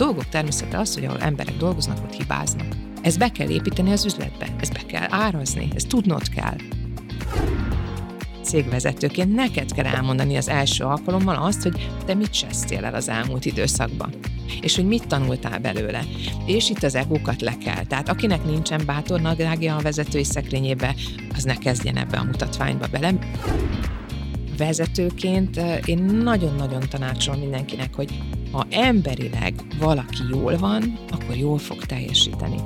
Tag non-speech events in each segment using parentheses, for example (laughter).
dolgok természete az, hogy ahol emberek dolgoznak, ott hibáznak. Ezt be kell építeni az üzletbe, ezt be kell árazni, ezt tudnod kell cégvezetőként neked kell elmondani az első alkalommal azt, hogy te mit csesztél el az elmúlt időszakban és hogy mit tanultál belőle. És itt az egókat le kell. Tehát akinek nincsen bátor nadrágja a vezetői szekrényébe, az ne kezdjen ebbe a mutatványba bele. Vezetőként én nagyon-nagyon tanácsolom mindenkinek, hogy ha emberileg valaki jól van, akkor jól fog teljesíteni.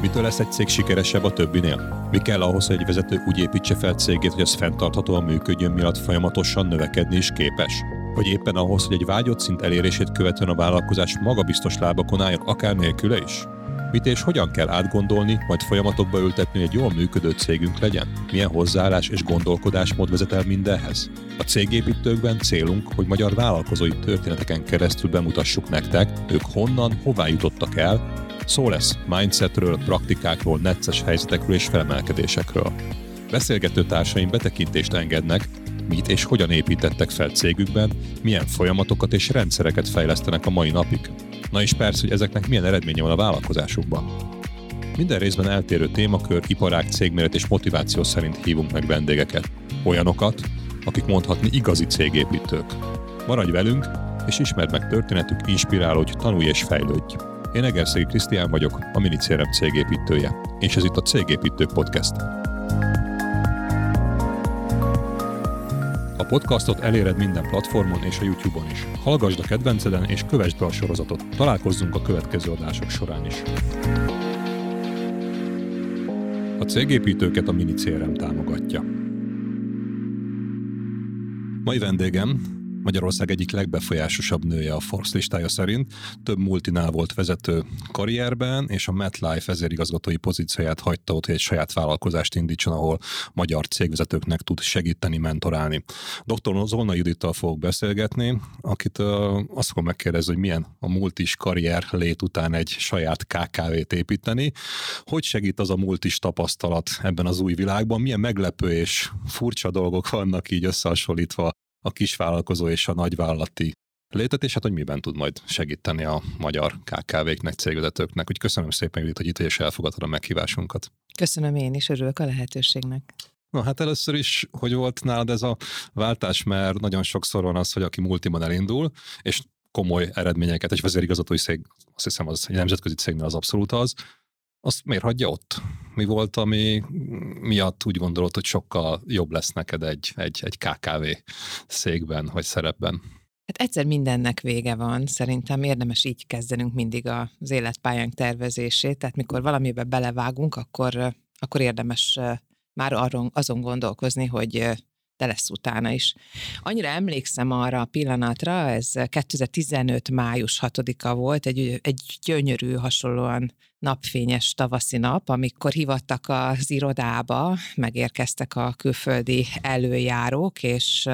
Mitől lesz egy cég sikeresebb a többinél? Mi kell ahhoz, hogy egy vezető úgy építse fel cégét, hogy az fenntarthatóan működjön, miatt folyamatosan növekedni is képes? Vagy éppen ahhoz, hogy egy vágyott szint elérését követően a vállalkozás magabiztos lábakon álljon, akár nélküle is? Mit és hogyan kell átgondolni, majd folyamatokba ültetni, hogy egy jól működő cégünk legyen? Milyen hozzáállás és gondolkodásmód vezet el mindenhez? A cégépítőkben célunk, hogy magyar vállalkozói történeteken keresztül bemutassuk nektek, ők honnan, hová jutottak el, Szó lesz mindsetről, praktikákról, necces helyzetekről és felemelkedésekről. Beszélgető társaim betekintést engednek, mit és hogyan építettek fel cégükben, milyen folyamatokat és rendszereket fejlesztenek a mai napig. Na és persze, hogy ezeknek milyen eredménye van a vállalkozásukban. Minden részben eltérő témakör, iparág, cégméret és motiváció szerint hívunk meg vendégeket. Olyanokat, akik mondhatni igazi cégépítők. Maradj velünk, és ismerd meg történetük, inspirálódj, tanulj és fejlődj. Én Egerszegi Krisztián vagyok, a Minicérem cégépítője, és ez itt a Cégépítő Podcast. A podcastot eléred minden platformon és a YouTube-on is. Hallgasd a kedvenceden és kövessd be a sorozatot. Találkozzunk a következő adások során is. A cégépítőket a Minicérem támogatja. Mai vendégem Magyarország egyik legbefolyásosabb nője a Forbes listája szerint. Több multinál volt vezető karrierben, és a MetLife vezérigazgatói pozícióját hagyta ott, hogy egy saját vállalkozást indítson, ahol magyar cégvezetőknek tud segíteni, mentorálni. Dr. Zolna Judittal fogok beszélgetni, akit azt fogom megkérdezni, hogy milyen a multis karrier lét után egy saját KKV-t építeni. Hogy segít az a multis tapasztalat ebben az új világban? Milyen meglepő és furcsa dolgok vannak így összehasonlítva a kisvállalkozó és a nagyvállalati létet, és hát hogy miben tud majd segíteni a magyar KKV-knek, cégvezetőknek. Úgy köszönöm szépen, Judit, hogy itt és elfogadtad a meghívásunkat. Köszönöm én is, örülök a lehetőségnek. Na hát először is, hogy volt nálad ez a váltás, mert nagyon sokszor van az, hogy aki multiban elindul, és komoly eredményeket, egy vezérigazgatói szég, azt hiszem az egy nemzetközi cégnél az abszolút az, azt miért hagyja ott? Mi volt, ami miatt úgy gondolod, hogy sokkal jobb lesz neked egy, egy, egy KKV székben vagy szerepben? Hát egyszer mindennek vége van, szerintem érdemes így kezdenünk mindig az életpályánk tervezését, tehát mikor valamibe belevágunk, akkor, akkor érdemes már arról, azon gondolkozni, hogy de lesz utána is. Annyira emlékszem arra a pillanatra, ez 2015. május 6-a volt, egy, egy gyönyörű, hasonlóan napfényes tavaszi nap, amikor hivattak az irodába, megérkeztek a külföldi előjárók, és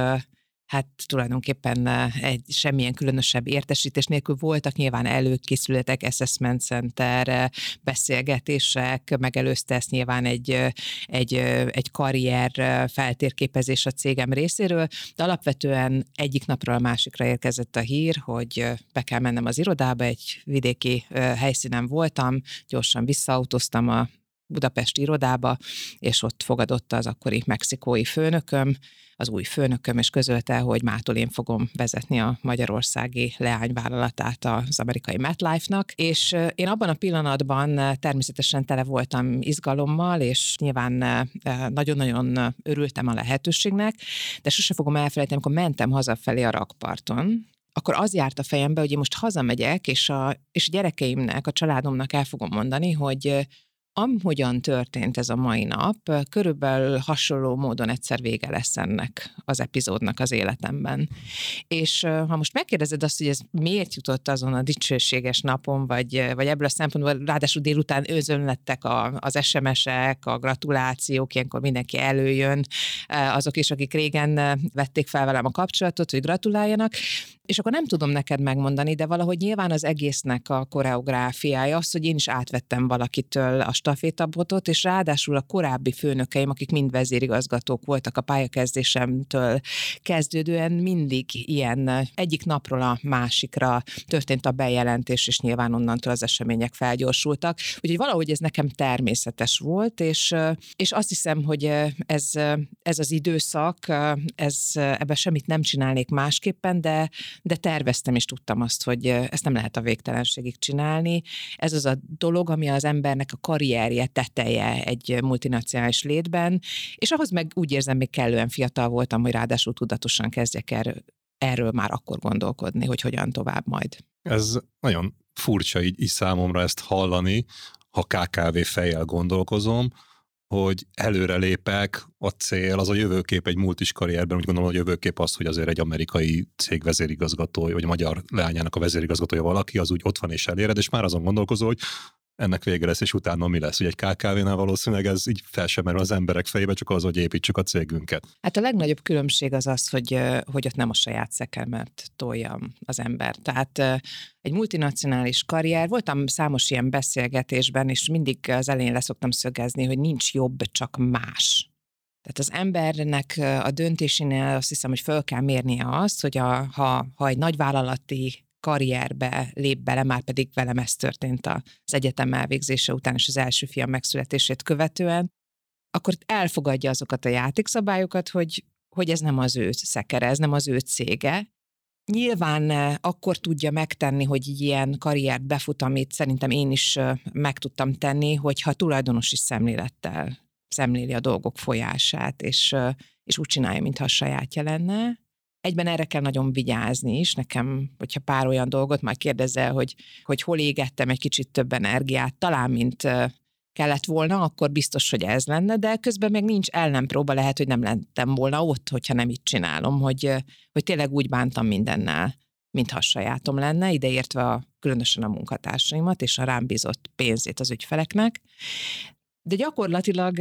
hát tulajdonképpen egy semmilyen különösebb értesítés nélkül voltak nyilván előkészületek, assessment center, beszélgetések, megelőzte ezt nyilván egy, egy, egy karrier feltérképezés a cégem részéről, de alapvetően egyik napról a másikra érkezett a hír, hogy be kell mennem az irodába, egy vidéki helyszínen voltam, gyorsan visszaautóztam a Budapesti irodába, és ott fogadott az akkori mexikói főnököm, az új főnököm, és közölte, hogy mától én fogom vezetni a magyarországi leányvállalatát az amerikai MetLife-nak, és én abban a pillanatban természetesen tele voltam izgalommal, és nyilván nagyon-nagyon örültem a lehetőségnek, de sose fogom elfelejteni, amikor mentem hazafelé a rakparton, akkor az járt a fejembe, hogy én most hazamegyek, és a, és a gyerekeimnek, a családomnak el fogom mondani, hogy Ahogyan történt ez a mai nap, körülbelül hasonló módon egyszer vége lesz ennek az epizódnak az életemben. És ha most megkérdezed azt, hogy ez miért jutott azon a dicsőséges napon, vagy, vagy ebből a szempontból, ráadásul délután lettek a, az SMS-ek, a gratulációk, ilyenkor mindenki előjön, azok is, akik régen vették fel velem a kapcsolatot, hogy gratuláljanak. És akkor nem tudom neked megmondani, de valahogy nyilván az egésznek a koreográfiája az, hogy én is átvettem valakitől a stafétabotot, és ráadásul a korábbi főnökeim, akik mind vezérigazgatók voltak a pályakezdésemtől kezdődően, mindig ilyen egyik napról a másikra történt a bejelentés, és nyilván onnantól az események felgyorsultak. Úgyhogy valahogy ez nekem természetes volt, és, és azt hiszem, hogy ez, ez az időszak, ez, ebbe semmit nem csinálnék másképpen, de, de terveztem és tudtam azt, hogy ezt nem lehet a végtelenségig csinálni. Ez az a dolog, ami az embernek a karrierje teteje egy multinacionális létben, és ahhoz meg úgy érzem, még kellően fiatal voltam, hogy ráadásul tudatosan kezdjek erről, erről már akkor gondolkodni, hogy hogyan tovább majd. Ez nagyon furcsa így, így számomra ezt hallani, ha KKV fejjel gondolkozom, hogy előrelépek, a cél, az a jövőkép egy multis karrierben, úgy gondolom, hogy a jövőkép az, hogy azért egy amerikai cég vezérigazgatója, vagy a magyar leányának a vezérigazgatója valaki, az úgy ott van és eléred, és már azon gondolkozó, hogy ennek vége lesz, és utána mi lesz. Ugye egy KKV-nál valószínűleg ez így fel sem az emberek fejébe, csak az, hogy építsük a cégünket. Hát a legnagyobb különbség az az, hogy, hogy ott nem a saját szekemet tolja az ember. Tehát egy multinacionális karrier, voltam számos ilyen beszélgetésben, és mindig az elején leszoktam szögezni, hogy nincs jobb, csak más. Tehát az embernek a döntésénél azt hiszem, hogy föl kell mérnie azt, hogy a, ha, ha egy nagyvállalati karrierbe lép bele, már pedig velem ez történt az egyetem elvégzése után és az első fiam megszületését követően, akkor elfogadja azokat a játékszabályokat, hogy, hogy ez nem az ő szekere, ez nem az ő cége. Nyilván eh, akkor tudja megtenni, hogy ilyen karriert befut, amit szerintem én is eh, meg tudtam tenni, hogyha tulajdonosi szemlélettel szemléli a dolgok folyását, és, eh, és úgy csinálja, mintha a sajátja lenne egyben erre kell nagyon vigyázni is. Nekem, hogyha pár olyan dolgot majd kérdezel, hogy, hogy hol égettem egy kicsit több energiát, talán mint kellett volna, akkor biztos, hogy ez lenne, de közben még nincs ellenpróba, lehet, hogy nem lettem volna ott, hogyha nem így csinálom, hogy, hogy tényleg úgy bántam mindennel, mintha a sajátom lenne, ideértve a, különösen a munkatársaimat és a rám bízott pénzét az ügyfeleknek. De gyakorlatilag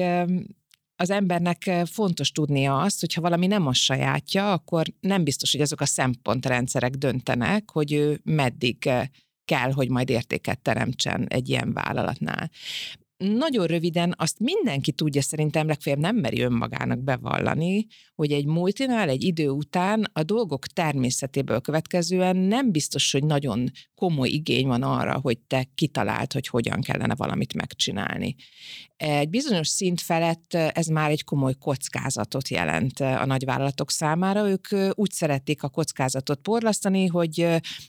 az embernek fontos tudnia azt, hogy ha valami nem a sajátja, akkor nem biztos, hogy azok a szempontrendszerek döntenek, hogy ő meddig kell, hogy majd értéket teremtsen egy ilyen vállalatnál nagyon röviden azt mindenki tudja szerintem, legfeljebb nem meri önmagának bevallani, hogy egy multinál egy idő után a dolgok természetéből következően nem biztos, hogy nagyon komoly igény van arra, hogy te kitalált, hogy hogyan kellene valamit megcsinálni. Egy bizonyos szint felett ez már egy komoly kockázatot jelent a nagyvállalatok számára. Ők úgy szeretik a kockázatot porlasztani, hogy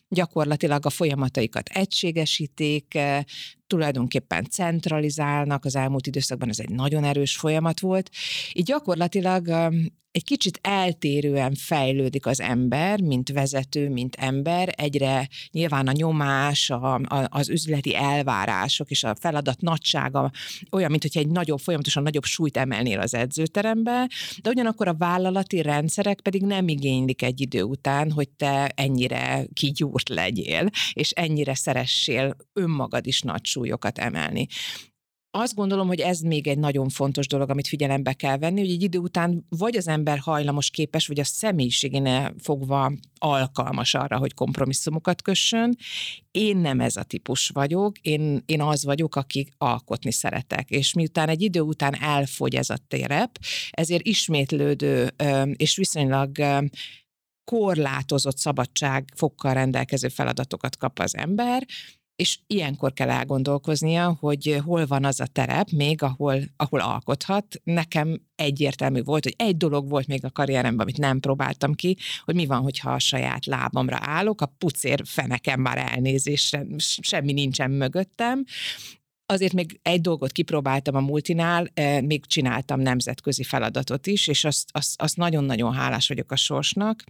gyakorlatilag a folyamataikat egységesítik, tulajdonképpen centralizálnak, az elmúlt időszakban ez egy nagyon erős folyamat volt. Így gyakorlatilag egy kicsit eltérően fejlődik az ember, mint vezető, mint ember, egyre nyilván a nyomás, a, a, az üzleti elvárások és a feladat nagysága olyan, mint hogyha egy nagyobb, folyamatosan nagyobb súlyt emelnél az edzőterembe, de ugyanakkor a vállalati rendszerek pedig nem igénylik egy idő után, hogy te ennyire kigyúrt legyél, és ennyire szeressél önmagad is nagy súlyokat emelni azt gondolom, hogy ez még egy nagyon fontos dolog, amit figyelembe kell venni, hogy egy idő után vagy az ember hajlamos képes, vagy a személyiségéne fogva alkalmas arra, hogy kompromisszumokat kössön. Én nem ez a típus vagyok, én, én az vagyok, aki alkotni szeretek, és miután egy idő után elfogy ez a térep, ezért ismétlődő és viszonylag korlátozott szabadság fokkal rendelkező feladatokat kap az ember, és ilyenkor kell elgondolkoznia, hogy hol van az a terep még, ahol, ahol alkothat. Nekem egyértelmű volt, hogy egy dolog volt még a karrieremben, amit nem próbáltam ki, hogy mi van, hogyha a saját lábamra állok, a pucér fenekem már elnézésre, semmi nincsen mögöttem, Azért még egy dolgot kipróbáltam a multinál, eh, még csináltam nemzetközi feladatot is, és azt, azt, azt nagyon-nagyon hálás vagyok a sorsnak,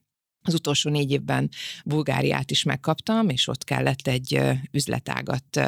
az utolsó négy évben Bulgáriát is megkaptam, és ott kellett egy üzletágat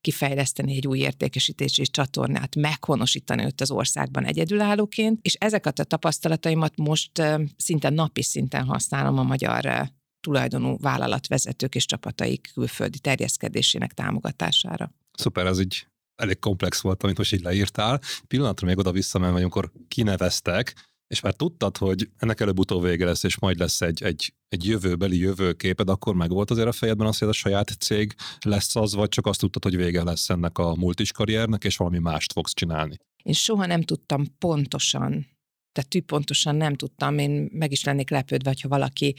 kifejleszteni egy új értékesítési csatornát, meghonosítani őt az országban egyedülállóként, és ezeket a tapasztalataimat most szinte napi szinten használom a magyar tulajdonú vállalatvezetők és csapataik külföldi terjeszkedésének támogatására. Szuper, ez így elég komplex volt, amit most így leírtál. Pillanatra még oda visszamenve, amikor kineveztek, és már tudtad, hogy ennek előbb-utóbb vége lesz, és majd lesz egy, egy, egy jövőbeli jövőképed, akkor meg volt azért a fejedben az, hogy a saját cég lesz az, vagy csak azt tudtad, hogy vége lesz ennek a multis karriernek, és valami mást fogsz csinálni? Én soha nem tudtam pontosan tehát pontosan nem tudtam, én meg is lennék lepődve, ha valaki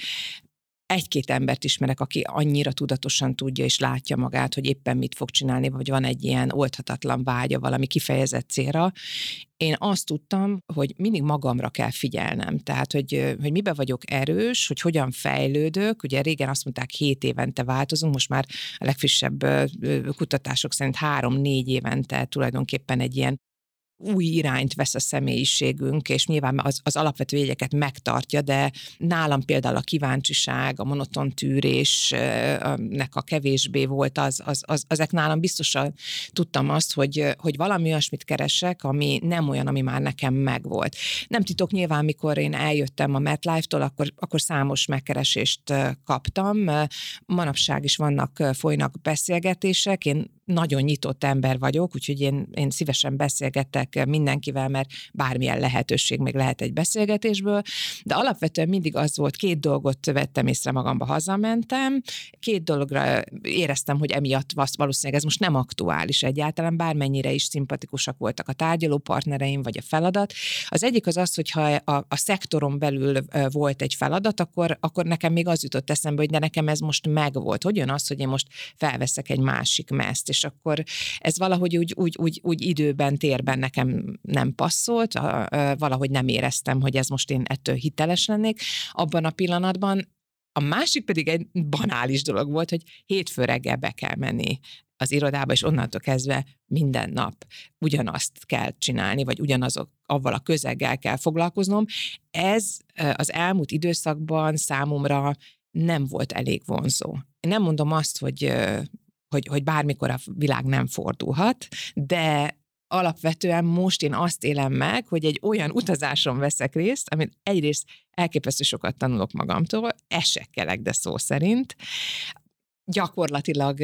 egy-két embert ismerek, aki annyira tudatosan tudja és látja magát, hogy éppen mit fog csinálni, vagy van egy ilyen oldhatatlan vágya valami kifejezett célra. Én azt tudtam, hogy mindig magamra kell figyelnem, tehát, hogy, hogy mibe vagyok erős, hogy hogyan fejlődök. Ugye régen azt mondták, hét évente változunk, most már a legfrissebb kutatások szerint három-négy évente tulajdonképpen egy ilyen új irányt vesz a személyiségünk, és nyilván az, az alapvető jegyeket megtartja, de nálam például a kíváncsiság, a monoton tűrésnek a kevésbé volt, az, az, az, ezek nálam biztosan tudtam azt, hogy, hogy valami olyasmit keresek, ami nem olyan, ami már nekem megvolt. Nem titok nyilván, mikor én eljöttem a MetLife-tól, akkor, akkor számos megkeresést kaptam. Manapság is vannak, folynak beszélgetések, én nagyon nyitott ember vagyok, úgyhogy én, én szívesen beszélgetek mindenkivel, mert bármilyen lehetőség még lehet egy beszélgetésből, de alapvetően mindig az volt, két dolgot vettem észre magamba, hazamentem, két dologra éreztem, hogy emiatt valószínűleg ez most nem aktuális egyáltalán, bármennyire is szimpatikusak voltak a tárgyaló partnereim, vagy a feladat. Az egyik az az, hogyha a, a szektoron belül volt egy feladat, akkor, akkor nekem még az jutott eszembe, hogy de nekem ez most megvolt. Hogy jön az, hogy én most felveszek egy másik meszt, és akkor ez valahogy úgy, úgy, úgy, úgy időben, térben nekem nem passzolt, valahogy nem éreztem, hogy ez most én ettől hiteles lennék. Abban a pillanatban a másik pedig egy banális dolog volt, hogy hétfő reggel be kell menni az irodába, és onnantól kezdve minden nap ugyanazt kell csinálni, vagy ugyanazok, avval a közeggel kell foglalkoznom. Ez az elmúlt időszakban számomra nem volt elég vonzó. Én nem mondom azt, hogy hogy, hogy bármikor a világ nem fordulhat, de alapvetően most én azt élem meg, hogy egy olyan utazáson veszek részt, amit egyrészt elképesztő sokat tanulok magamtól, esekkelek, de szó szerint, gyakorlatilag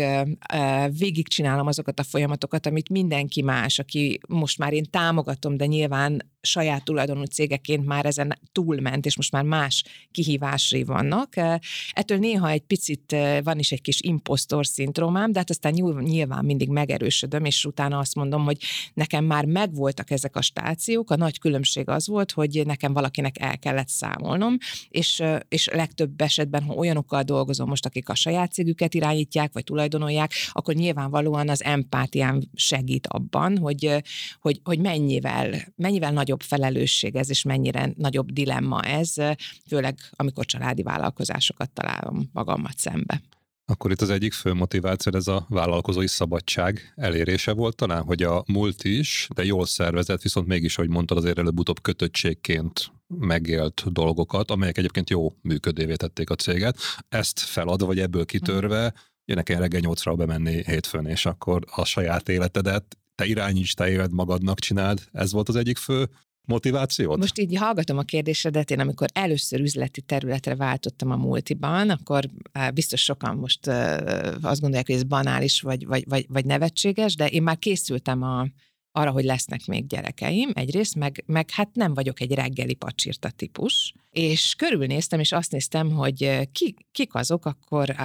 végigcsinálom azokat a folyamatokat, amit mindenki más, aki most már én támogatom, de nyilván saját tulajdonú cégeként már ezen túlment, és most már más kihívásai vannak. Ettől néha egy picit van is egy kis impostor szindrómám, de hát aztán nyilván mindig megerősödöm, és utána azt mondom, hogy nekem már megvoltak ezek a stációk, a nagy különbség az volt, hogy nekem valakinek el kellett számolnom, és, és legtöbb esetben, ha olyanokkal dolgozom most, akik a saját cégüket irányítják, vagy tulajdonolják, akkor nyilvánvalóan az empátiám segít abban, hogy, hogy, hogy mennyivel, mennyivel nagyobb felelősség ez, és mennyire nagyobb dilemma ez, főleg amikor családi vállalkozásokat találom magammat szembe. Akkor itt az egyik fő motiváció ez a vállalkozói szabadság elérése volt talán, hogy a múlt is, de jól szervezett, viszont mégis, ahogy mondtad, azért előbb-utóbb kötöttségként megélt dolgokat, amelyek egyébként jó működévé tették a céget. Ezt feladva, vagy ebből kitörve, jönnek el reggel nyolcra bemenni hétfőn, és akkor a saját életedet te irányíts, te éled magadnak, csináld. Ez volt az egyik fő motivációt? Most így hallgatom a kérdésedet, én amikor először üzleti területre váltottam a multiban, akkor biztos sokan most azt gondolják, hogy ez banális vagy, vagy, vagy, vagy nevetséges, de én már készültem a, arra, hogy lesznek még gyerekeim, egyrészt, meg, meg hát nem vagyok egy reggeli pacsirta típus, és körülnéztem, és azt néztem, hogy ki, kik azok akkor,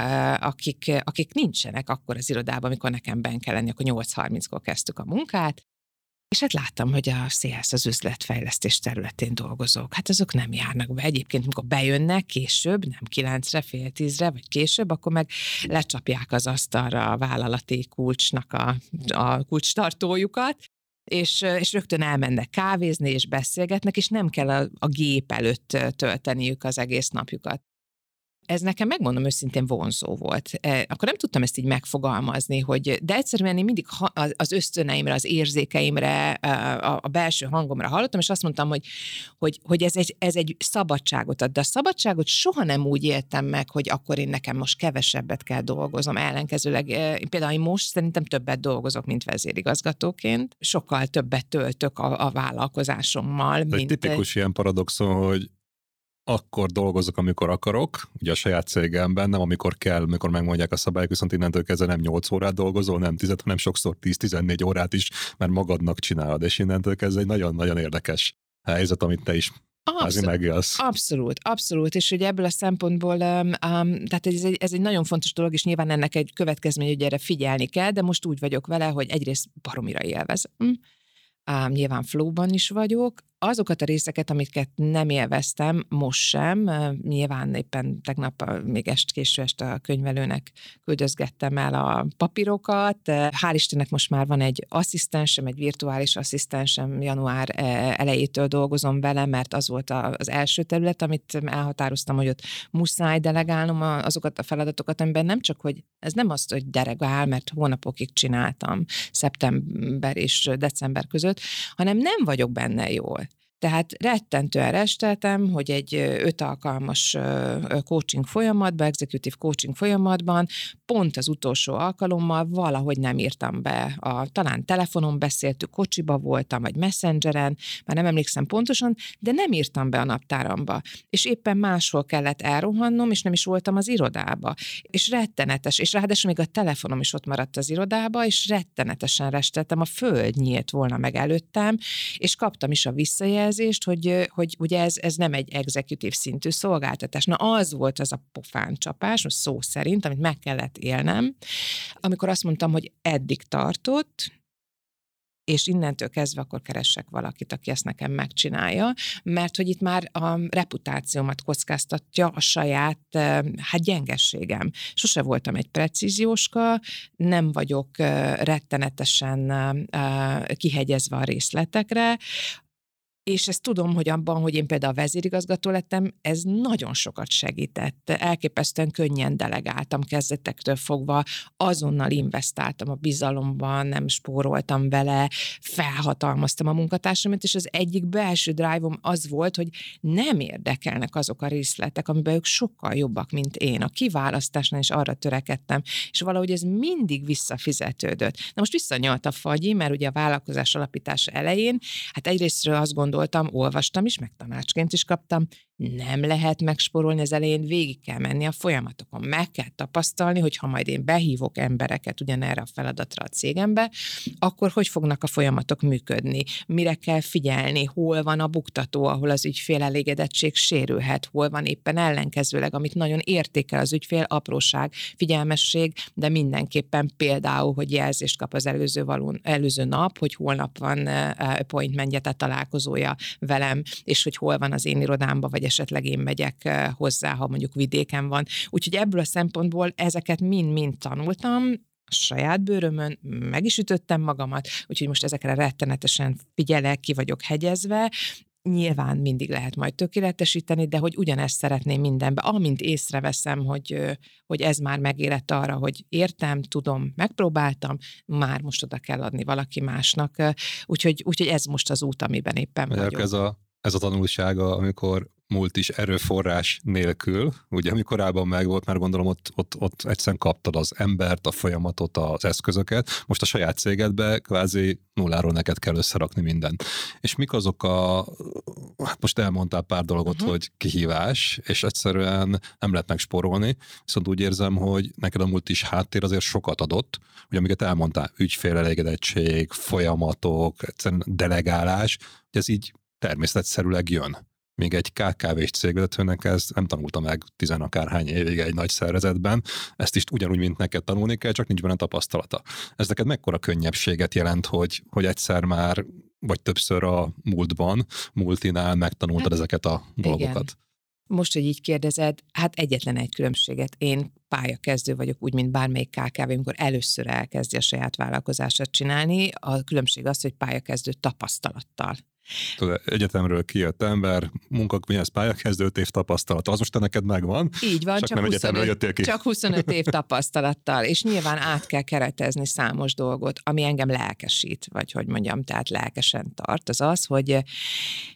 akik, akik nincsenek akkor az irodában, amikor nekem ben kell lenni, akkor 8.30-kor kezdtük a munkát, és hát láttam, hogy a CS az üzletfejlesztés területén dolgozók. Hát azok nem járnak be. Egyébként, amikor bejönnek később, nem kilencre, fél tízre, vagy később, akkor meg lecsapják az asztalra a vállalati kulcsnak a, a kulcstartójukat, és, és rögtön elmennek kávézni, és beszélgetnek, és nem kell a, a gép előtt tölteniük az egész napjukat ez nekem megmondom őszintén vonzó volt. E, akkor nem tudtam ezt így megfogalmazni, hogy de egyszerűen én mindig az ösztöneimre, az érzékeimre, e, a belső hangomra hallottam, és azt mondtam, hogy, hogy, hogy ez, egy, ez egy szabadságot ad. De a szabadságot soha nem úgy éltem meg, hogy akkor én nekem most kevesebbet kell dolgozom. Ellenkezőleg e, például én most szerintem többet dolgozok, mint vezérigazgatóként. Sokkal többet töltök a, a vállalkozásommal. Ez mint... egy tipikus ilyen paradoxon, hogy akkor dolgozok, amikor akarok, ugye a saját cégemben, nem amikor kell, amikor megmondják a szabályok, viszont innentől kezdve nem 8 órát dolgozol, nem 10, hanem sokszor 10-14 órát is, mert magadnak csinálod, és innentől kezdve egy nagyon-nagyon érdekes helyzet, amit te is Abszolút, megélsz. Abszolút, abszolút, és ugye ebből a szempontból, um, tehát ez egy, ez egy nagyon fontos dolog, és nyilván ennek egy következmény, hogy erre figyelni kell, de most úgy vagyok vele, hogy egyrészt baromira élvezem, um, nyilván flowban is vagyok, azokat a részeket, amiket nem élveztem, most sem, nyilván éppen tegnap még est késő este a könyvelőnek küldözgettem el a papírokat. Hál' Istennek most már van egy asszisztensem, egy virtuális asszisztensem, január elejétől dolgozom vele, mert az volt az első terület, amit elhatároztam, hogy ott muszáj delegálnom azokat a feladatokat, amiben nem csak, hogy ez nem az, hogy delegál, mert hónapokig csináltam szeptember és december között, hanem nem vagyok benne jól. Tehát rettentően resteltem, hogy egy öt alkalmas coaching folyamatban, executive coaching folyamatban, pont az utolsó alkalommal valahogy nem írtam be. A, talán telefonon beszéltük, kocsiba voltam, vagy messengeren, már nem emlékszem pontosan, de nem írtam be a naptáramba. És éppen máshol kellett elrohannom, és nem is voltam az irodába. És rettenetes, és ráadásul még a telefonom is ott maradt az irodába, és rettenetesen resteltem, a föld nyílt volna meg előttem, és kaptam is a visszajelzést, visszajelzést, hogy, hogy ugye ez, ez nem egy exekutív szintű szolgáltatás. Na az volt az a pofán csapás, szó szerint, amit meg kellett élnem, amikor azt mondtam, hogy eddig tartott, és innentől kezdve akkor keressek valakit, aki ezt nekem megcsinálja, mert hogy itt már a reputációmat kockáztatja a saját, hát gyengességem. Sose voltam egy precízióska, nem vagyok rettenetesen kihegyezve a részletekre, és ezt tudom, hogy abban, hogy én például vezérigazgató lettem, ez nagyon sokat segített. Elképesztően könnyen delegáltam kezdetektől fogva, azonnal investáltam a bizalomban, nem spóroltam vele, felhatalmaztam a munkatársamat, és az egyik belső drive-om az volt, hogy nem érdekelnek azok a részletek, amiben ők sokkal jobbak, mint én. A kiválasztásnál is arra törekedtem, és valahogy ez mindig visszafizetődött. Na most visszanyalt a fagyi, mert ugye a vállalkozás alapítása elején, hát egyrésztről azt gondolom, gondoltam, olvastam is, meg tanácsként is kaptam, nem lehet megsporolni az elején, végig kell menni a folyamatokon, meg kell tapasztalni, hogy ha majd én behívok embereket ugyanerre a feladatra a cégembe, akkor hogy fognak a folyamatok működni, mire kell figyelni, hol van a buktató, ahol az ügyfél elégedettség sérülhet, hol van éppen ellenkezőleg, amit nagyon értékel az ügyfél, apróság, figyelmesség, de mindenképpen például, hogy jelzést kap az előző, valón, előző nap, hogy holnap van appointmentje, tehát találkozója velem, és hogy hol van az én irodámba, vagy esetleg én megyek hozzá, ha mondjuk vidéken van. Úgyhogy ebből a szempontból ezeket mind-mind tanultam, a saját bőrömön, meg is ütöttem magamat, úgyhogy most ezekre rettenetesen figyelek, ki vagyok hegyezve, nyilván mindig lehet majd tökéletesíteni, de hogy ugyanezt szeretném mindenbe. Amint észreveszem, hogy, hogy ez már megérett arra, hogy értem, tudom, megpróbáltam, már most oda kell adni valaki másnak. Úgyhogy, úgyhogy ez most az út, amiben éppen vagyok. Ez a, ez a tanulsága, amikor múlt is erőforrás nélkül, ugye ami korábban megvolt, már gondolom ott, ott, ott egyszerűen kaptad az embert, a folyamatot, az eszközöket, most a saját cégedbe kvázi nulláról neked kell összerakni mindent. És mik azok a, hát most elmondtál pár dolgot, uh-huh. hogy kihívás, és egyszerűen nem lehet megsporolni, viszont úgy érzem, hogy neked a múlt is háttér azért sokat adott, hogy amiket elmondtál, ügyfélelégedettség, folyamatok, egyszerűen delegálás, hogy ez így természetszerűleg jön még egy KKV-s cégvezetőnek ezt nem tanulta meg tizenakárhány évig egy nagy szervezetben, ezt is ugyanúgy, mint neked tanulni kell, csak nincs benne tapasztalata. Ez neked mekkora könnyebbséget jelent, hogy, hogy egyszer már, vagy többször a múltban, multinál megtanultad hát, ezeket a dolgokat? Igen. Most, hogy így kérdezed, hát egyetlen egy különbséget. Én pályakezdő vagyok, úgy, mint bármelyik KKV, amikor először elkezdi a saját vállalkozását csinálni. A különbség az, hogy pályakezdő tapasztalattal Tudod, egyetemről kijött ember, munkak, mi ez pályakezdőt év tapasztalata, az most te neked megvan. Így van, csak, csak, nem 25, jöttél ki. csak 25 év tapasztalattal, és nyilván át kell keretezni számos dolgot, ami engem lelkesít, vagy hogy mondjam, tehát lelkesen tart, az az, hogy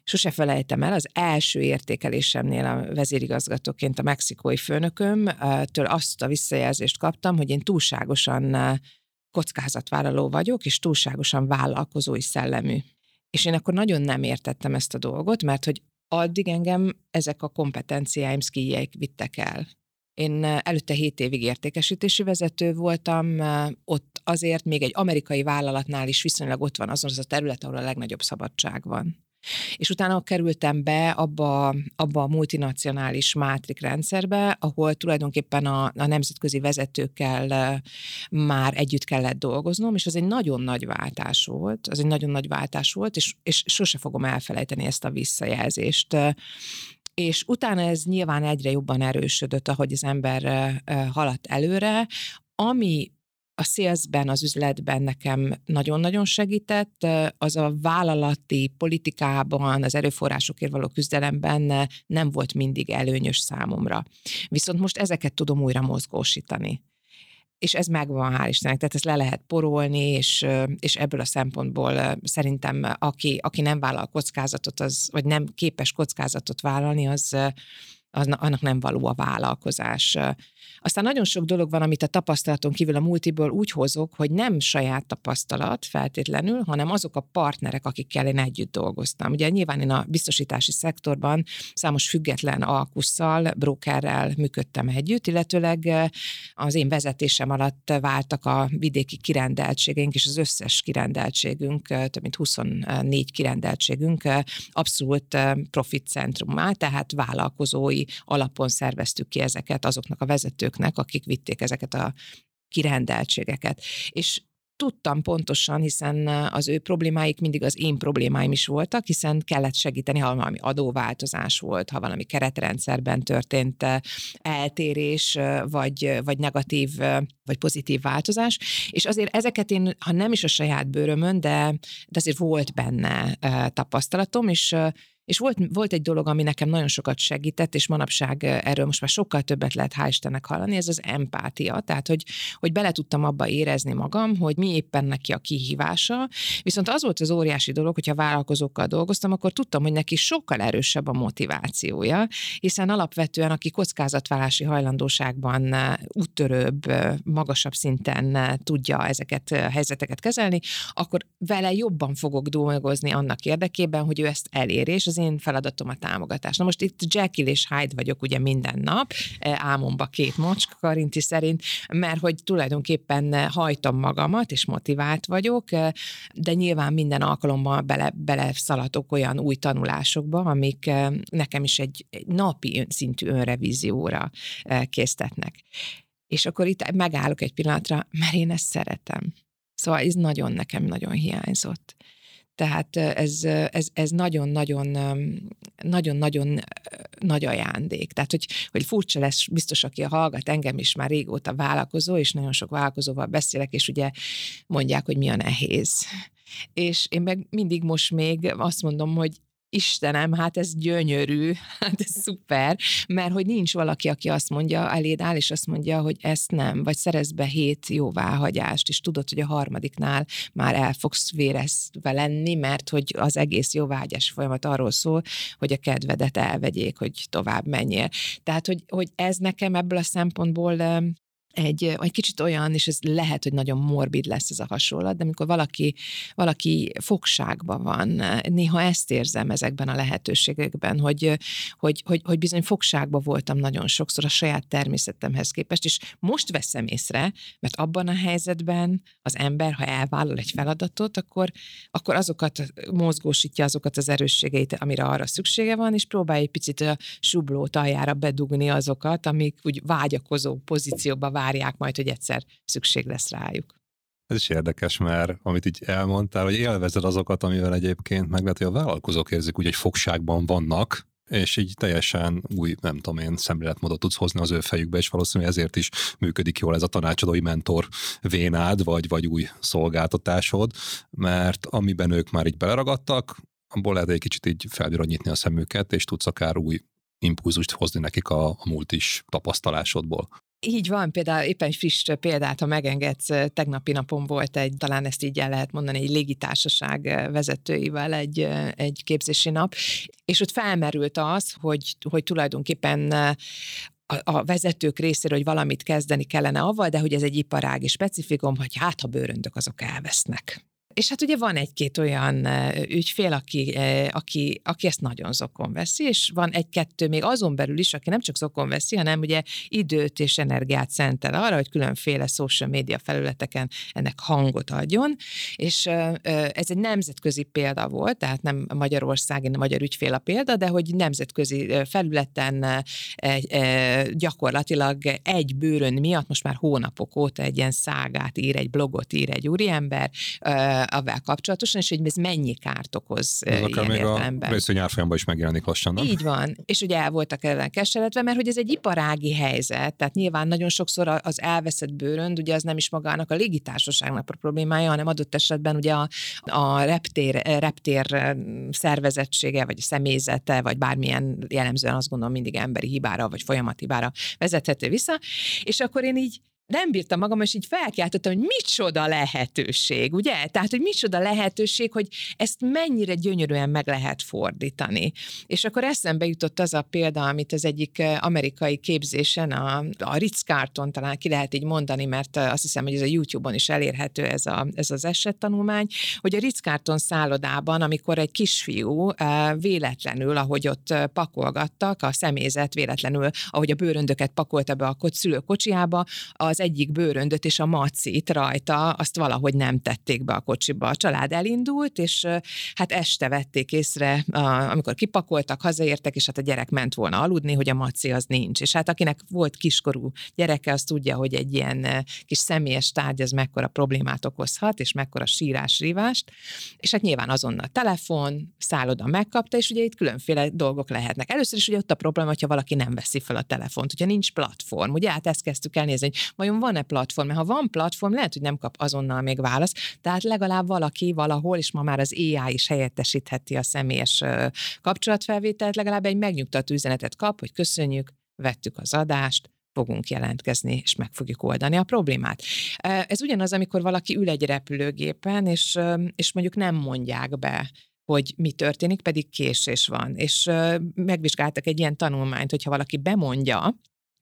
sose felejtem el, az első értékelésemnél a vezérigazgatóként a mexikói főnökömtől azt a visszajelzést kaptam, hogy én túlságosan kockázatvállaló vagyok, és túlságosan vállalkozói szellemű. És én akkor nagyon nem értettem ezt a dolgot, mert hogy addig engem ezek a kompetenciáim, szkíjeik vittek el. Én eh, előtte 7 évig értékesítési vezető voltam, eh, ott azért még egy amerikai vállalatnál is viszonylag ott van azon az a terület, ahol a legnagyobb szabadság van. És utána kerültem be abba, abba a multinacionális mátrik rendszerbe, ahol tulajdonképpen a, a nemzetközi vezetőkkel már együtt kellett dolgoznom, és az egy nagyon nagy váltás volt, az egy nagyon nagy váltás volt, és, és sose fogom elfelejteni ezt a visszajelzést. És utána ez nyilván egyre jobban erősödött, ahogy az ember haladt előre, ami a szélszben, az üzletben nekem nagyon-nagyon segített, az a vállalati politikában, az erőforrásokért való küzdelemben nem volt mindig előnyös számomra. Viszont most ezeket tudom újra mozgósítani és ez megvan, hál' Istennek, tehát ezt le lehet porolni, és, és ebből a szempontból szerintem aki, aki nem vállal kockázatot, az, vagy nem képes kockázatot vállalni, az, az, annak nem való a vállalkozás. Aztán nagyon sok dolog van, amit a tapasztalaton kívül a multiből úgy hozok, hogy nem saját tapasztalat feltétlenül, hanem azok a partnerek, akikkel én együtt dolgoztam. Ugye nyilván én a biztosítási szektorban számos független alkusszal, brokerrel működtem együtt, illetőleg eh, az én vezetésem alatt váltak a vidéki kirendeltségeink, és az összes kirendeltségünk, eh, több mint 24 kirendeltségünk eh, abszolút profit centrummá, tehát vállalkozói alapon szerveztük ki ezeket azoknak a vezetők vezetőknek, akik vitték ezeket a kirendeltségeket. És tudtam pontosan, hiszen az ő problémáik mindig az én problémáim is voltak, hiszen kellett segíteni, ha valami adóváltozás volt, ha valami keretrendszerben történt eltérés, vagy, vagy negatív, vagy pozitív változás. És azért ezeket én, ha nem is a saját bőrömön, de, de azért volt benne tapasztalatom, és és volt, volt egy dolog, ami nekem nagyon sokat segített, és manapság erről most már sokkal többet lehet hál' Istennek hallani, ez az empátia. Tehát, hogy, hogy bele tudtam abba érezni magam, hogy mi éppen neki a kihívása. Viszont az volt az óriási dolog, hogyha vállalkozókkal dolgoztam, akkor tudtam, hogy neki sokkal erősebb a motivációja, hiszen alapvetően, aki kockázatválási hajlandóságban úttörőbb, magasabb szinten tudja ezeket a helyzeteket kezelni, akkor vele jobban fogok dolgozni annak érdekében, hogy ő ezt elér, és az én feladatom a támogatás. Na most itt Jekyll és Hyde vagyok ugye minden nap, e, álmomba két mocska Karinti szerint, mert hogy tulajdonképpen hajtom magamat, és motivált vagyok, e, de nyilván minden alkalommal bele, bele szaladok olyan új tanulásokba, amik e, nekem is egy napi szintű önrevízióra késztetnek. És akkor itt megállok egy pillanatra, mert én ezt szeretem. Szóval ez nagyon nekem nagyon hiányzott. Tehát ez, ez, ez nagyon-nagyon nagyon-nagyon nagy ajándék. Tehát, hogy, hogy furcsa lesz, biztos, aki hallgat engem is már régóta vállalkozó, és nagyon sok vállalkozóval beszélek, és ugye mondják, hogy mi a nehéz. És én meg mindig most még azt mondom, hogy Istenem, hát ez gyönyörű, (laughs) hát ez szuper, mert hogy nincs valaki, aki azt mondja, eléd áll, és azt mondja, hogy ezt nem, vagy szerez be hét jóváhagyást, és tudod, hogy a harmadiknál már el fogsz vérezve lenni, mert hogy az egész jóváhagyás folyamat arról szól, hogy a kedvedet elvegyék, hogy tovább menjél. Tehát, hogy, hogy ez nekem ebből a szempontból egy, egy kicsit olyan, és ez lehet, hogy nagyon morbid lesz ez a hasonlat, de amikor valaki, valaki fogságban van, néha ezt érzem ezekben a lehetőségekben, hogy, hogy, hogy, hogy bizony fogságban voltam nagyon sokszor a saját természetemhez képest, és most veszem észre, mert abban a helyzetben az ember, ha elvállal egy feladatot, akkor, akkor azokat mozgósítja azokat az erősségeit, amire arra szüksége van, és próbálja egy picit a sublót aljára bedugni azokat, amik úgy vágyakozó pozícióba várják majd, hogy egyszer szükség lesz rájuk. Ez is érdekes, mert amit így elmondtál, hogy élvezed azokat, amivel egyébként meg lehet, hogy a vállalkozók érzik úgy, hogy fogságban vannak, és így teljesen új, nem tudom én, szemléletmódot tudsz hozni az ő fejükbe, és valószínűleg ezért is működik jól ez a tanácsadói mentor vénád, vagy, vagy új szolgáltatásod, mert amiben ők már így beleragadtak, abból lehet egy kicsit így felvironyítni a szemüket, és tudsz akár új impulzust hozni nekik a, a múltis tapasztalásodból. Így van, például éppen egy friss példát, ha megengedsz, tegnapi napon volt egy, talán ezt így el lehet mondani, egy légitársaság vezetőivel egy, egy képzési nap, és ott felmerült az, hogy, hogy tulajdonképpen a, vezetők részéről, hogy valamit kezdeni kellene avval, de hogy ez egy iparági specifikum, hogy hát ha bőröndök azok elvesznek. És hát ugye van egy-két olyan ügyfél, aki, aki, aki ezt nagyon zokon veszi, és van egy-kettő még azon belül is, aki nem csak zokon veszi, hanem ugye időt és energiát szentel arra, hogy különféle social media felületeken ennek hangot adjon, és ez egy nemzetközi példa volt, tehát nem Magyarországi, nem magyar ügyfél a példa, de hogy nemzetközi felületen gyakorlatilag egy bőrön miatt most már hónapok óta egy ilyen szágát ír, egy blogot ír egy úriember, avval kapcsolatosan, és hogy ez mennyi kárt okoz ez akár még értelemben. a részvényárfolyamban is megjelenik lassan, nem? Így van, és ugye el voltak ellen keseredve, mert hogy ez egy iparági helyzet, tehát nyilván nagyon sokszor az elveszett bőrönd, ugye az nem is magának a légitársaságnak a problémája, hanem adott esetben ugye a, a reptér, reptér szervezettsége, vagy a személyzete, vagy bármilyen jellemzően azt gondolom mindig emberi hibára, vagy folyamathibára vezethető vissza, és akkor én így nem bírtam magam, és így felkiáltottam, hogy micsoda lehetőség, ugye? Tehát, hogy micsoda lehetőség, hogy ezt mennyire gyönyörűen meg lehet fordítani. És akkor eszembe jutott az a példa, amit az egyik eh, amerikai képzésen, a, a Ritz Carton talán ki lehet így mondani, mert eh, azt hiszem, hogy ez a YouTube-on is elérhető ez, a, ez az esettanulmány, hogy a Ritz Carton szállodában, amikor egy kisfiú eh, véletlenül, ahogy ott pakolgattak, a személyzet véletlenül, ahogy a bőröndöket pakolta be a szülőkocsiába, az egyik bőröndöt és a macit rajta, azt valahogy nem tették be a kocsiba. A család elindult, és hát este vették észre, amikor kipakoltak, hazaértek, és hát a gyerek ment volna aludni, hogy a maci az nincs. És hát akinek volt kiskorú gyereke, az tudja, hogy egy ilyen kis személyes tárgy az mekkora problémát okozhat, és mekkora sírás, rívást. És hát nyilván azonnal telefon, szálloda megkapta, és ugye itt különféle dolgok lehetnek. Először is ugye ott a probléma, hogyha valaki nem veszi fel a telefont, hogyha nincs platform. Ugye hát ezt kezdtük el nézni, hogy vajon van-e platform? Mert ha van platform, lehet, hogy nem kap azonnal még választ, tehát legalább valaki valahol, és ma már az AI is helyettesítheti a személyes kapcsolatfelvételt, legalább egy megnyugtató üzenetet kap, hogy köszönjük, vettük az adást, fogunk jelentkezni, és meg fogjuk oldani a problémát. Ez ugyanaz, amikor valaki ül egy repülőgépen, és, és mondjuk nem mondják be, hogy mi történik, pedig késés van. És megvizsgáltak egy ilyen tanulmányt, hogyha valaki bemondja,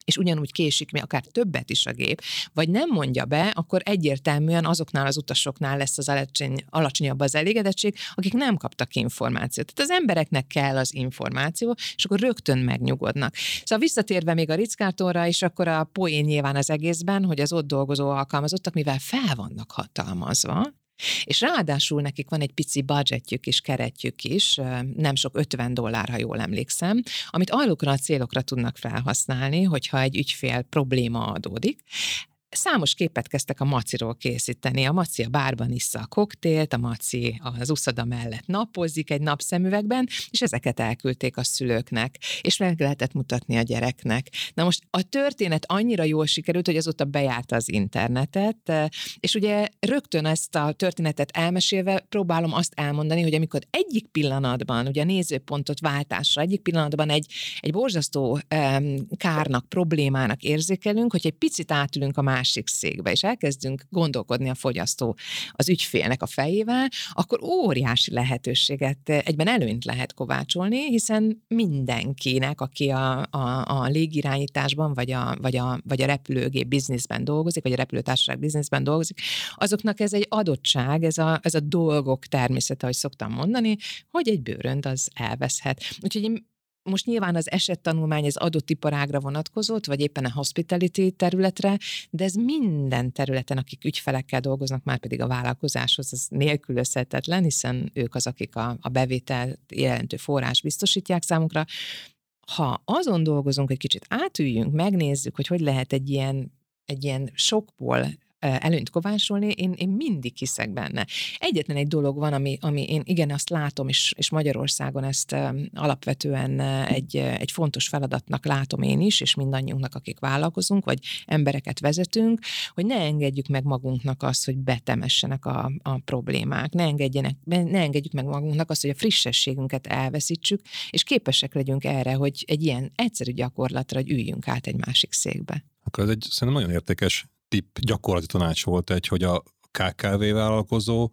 és ugyanúgy késik mi akár többet is a gép, vagy nem mondja be, akkor egyértelműen azoknál az utasoknál lesz az alacsony, alacsonyabb az elégedettség, akik nem kaptak információt. Tehát az embereknek kell az információ, és akkor rögtön megnyugodnak. Szóval visszatérve még a Rickártóra, és akkor a poén nyilván az egészben, hogy az ott dolgozó alkalmazottak, mivel fel vannak hatalmazva, és ráadásul nekik van egy pici budgetjük is, keretjük is, nem sok 50 dollár, ha jól emlékszem, amit arra a célokra tudnak felhasználni, hogyha egy ügyfél probléma adódik. Számos képet kezdtek a maciról készíteni. A maci a bárban issza a koktélt, a maci az uszoda mellett napozik egy napszemüvegben, és ezeket elküldték a szülőknek, és meg lehetett mutatni a gyereknek. Na most a történet annyira jól sikerült, hogy azóta bejárta az internetet, és ugye rögtön ezt a történetet elmesélve próbálom azt elmondani, hogy amikor egyik pillanatban, ugye a nézőpontot váltásra, egyik pillanatban egy, egy borzasztó kárnak, problémának érzékelünk, hogy egy picit átülünk a másik székbe, és elkezdünk gondolkodni a fogyasztó az ügyfélnek a fejével, akkor óriási lehetőséget, egyben előnyt lehet kovácsolni, hiszen mindenkinek, aki a, a, a légirányításban, vagy a, vagy, a, vagy a repülőgép bizniszben dolgozik, vagy a repülőtársaság bizniszben dolgozik, azoknak ez egy adottság, ez a, ez a dolgok természete, ahogy szoktam mondani, hogy egy bőrönd az elveszhet. Úgyhogy én most nyilván az esettanulmány az adott iparágra vonatkozott, vagy éppen a hospitality területre, de ez minden területen, akik ügyfelekkel dolgoznak, már pedig a vállalkozáshoz, az nélkülözhetetlen, hiszen ők az, akik a, a bevétel jelentő forrás biztosítják számunkra. Ha azon dolgozunk, hogy kicsit átüljünk, megnézzük, hogy hogy lehet egy ilyen egy ilyen sokból előnyt kovácsolni, én, én mindig hiszek benne. Egyetlen egy dolog van, ami, ami én igen azt látom, és, és Magyarországon ezt alapvetően egy, egy fontos feladatnak látom én is, és mindannyiunknak, akik vállalkozunk, vagy embereket vezetünk, hogy ne engedjük meg magunknak azt, hogy betemessenek a, a problémák, ne, engedjenek, ne engedjük meg magunknak azt, hogy a frissességünket elveszítsük, és képesek legyünk erre, hogy egy ilyen egyszerű gyakorlatra, hogy üljünk át egy másik székbe. Akkor ez egy szerintem nagyon értékes tipp, gyakorlati tanács volt egy, hogy a KKV vállalkozó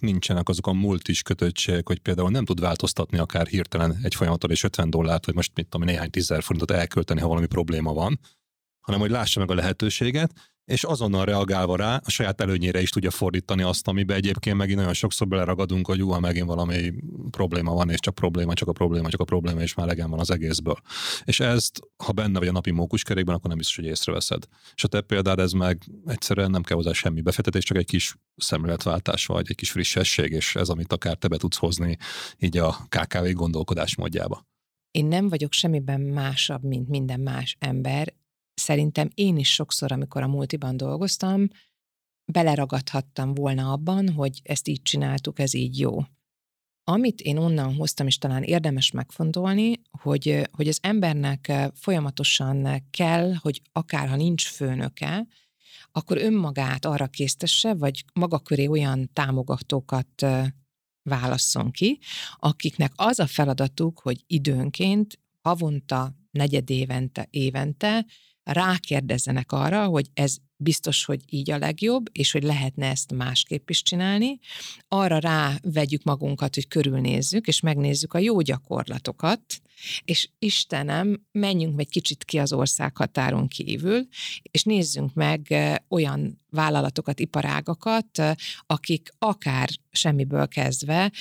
nincsenek azok a multis kötöttségek, hogy például nem tud változtatni akár hirtelen egy folyamatot és 50 dollárt, hogy most mit tudom, néhány tízzer forintot elkölteni, ha valami probléma van, hanem hogy lássa meg a lehetőséget, és azonnal reagálva rá a saját előnyére is tudja fordítani azt, amiben egyébként megint nagyon sokszor beleragadunk, hogy jó, megint valami probléma van, és csak probléma, csak a probléma, csak a probléma, és már legyen van az egészből. És ezt, ha benne vagy a napi mókuskerékben, akkor nem biztos, hogy észreveszed. És a te példád ez meg egyszerűen nem kell hozzá semmi befektetés, csak egy kis szemléletváltás vagy egy kis frissesség, és ez, amit akár te be tudsz hozni így a KKV gondolkodás módjába. Én nem vagyok semmiben másabb, mint minden más ember, szerintem én is sokszor, amikor a multiban dolgoztam, beleragadhattam volna abban, hogy ezt így csináltuk, ez így jó. Amit én onnan hoztam, és talán érdemes megfontolni, hogy, hogy az embernek folyamatosan kell, hogy akár ha nincs főnöke, akkor önmagát arra késztesse, vagy maga köré olyan támogatókat válasszon ki, akiknek az a feladatuk, hogy időnként, havonta, negyed évente, évente rákérdezzenek arra, hogy ez biztos, hogy így a legjobb, és hogy lehetne ezt másképp is csinálni. Arra rá vegyük magunkat, hogy körülnézzük, és megnézzük a jó gyakorlatokat, és Istenem, menjünk egy kicsit ki az országhatáron kívül, és nézzünk meg olyan vállalatokat, iparágakat, akik akár semmiből kezdve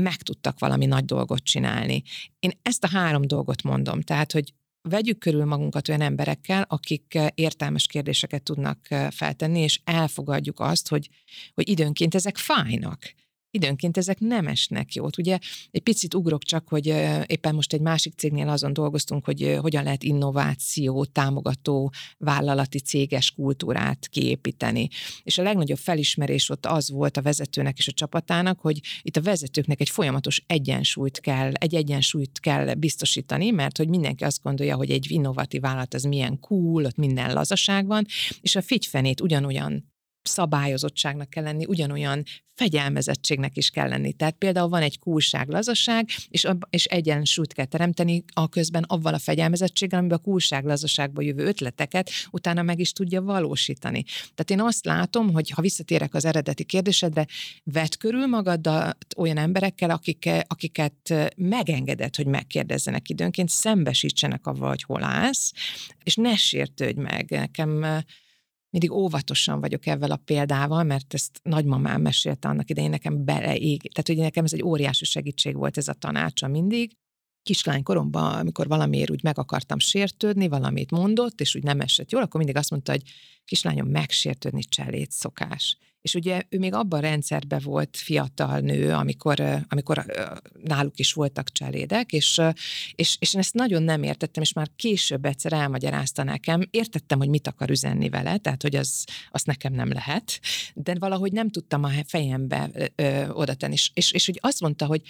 meg tudtak valami nagy dolgot csinálni. Én ezt a három dolgot mondom, tehát, hogy vegyük körül magunkat olyan emberekkel, akik eh, értelmes kérdéseket tudnak eh, feltenni, és elfogadjuk azt, hogy, hogy időnként ezek fájnak időnként ezek nem esnek jót. Ugye egy picit ugrok csak, hogy éppen most egy másik cégnél azon dolgoztunk, hogy hogyan lehet innováció támogató vállalati céges kultúrát kiépíteni. És a legnagyobb felismerés ott az volt a vezetőnek és a csapatának, hogy itt a vezetőknek egy folyamatos egyensúlyt kell, egy egyensúlyt kell biztosítani, mert hogy mindenki azt gondolja, hogy egy innovatív vállalat az milyen cool, ott minden lazaság van, és a figyfenét ugyanolyan szabályozottságnak kell lenni, ugyanolyan fegyelmezettségnek is kell lenni. Tehát például van egy kúlság, lazaság, és, és egyensúlyt kell teremteni a közben avval a fegyelmezettséggel, amiben a kúlság, lazaságba jövő ötleteket utána meg is tudja valósítani. Tehát én azt látom, hogy ha visszatérek az eredeti kérdésedre, vedd körül magadat olyan emberekkel, akik, akiket megengedett, hogy megkérdezzenek időnként, szembesítsenek avval, hogy hol állsz, és ne sértődj meg. Nekem mindig óvatosan vagyok ezzel a példával, mert ezt nagymamám mesélte annak idején nekem beleég. Tehát, hogy nekem ez egy óriási segítség volt ez a tanácsa mindig. Kislánykoromban, amikor valamiért úgy meg akartam sértődni, valamit mondott, és úgy nem esett jól, akkor mindig azt mondta, hogy kislányom, megsértődni cselét szokás. És ugye ő még abban a rendszerben volt fiatal nő, amikor, amikor náluk is voltak cselédek, és, és, és én ezt nagyon nem értettem, és már később egyszer elmagyarázta nekem, értettem, hogy mit akar üzenni vele, tehát hogy az, azt nekem nem lehet, de valahogy nem tudtam a fejembe oda tenni. És, és, és hogy azt mondta, hogy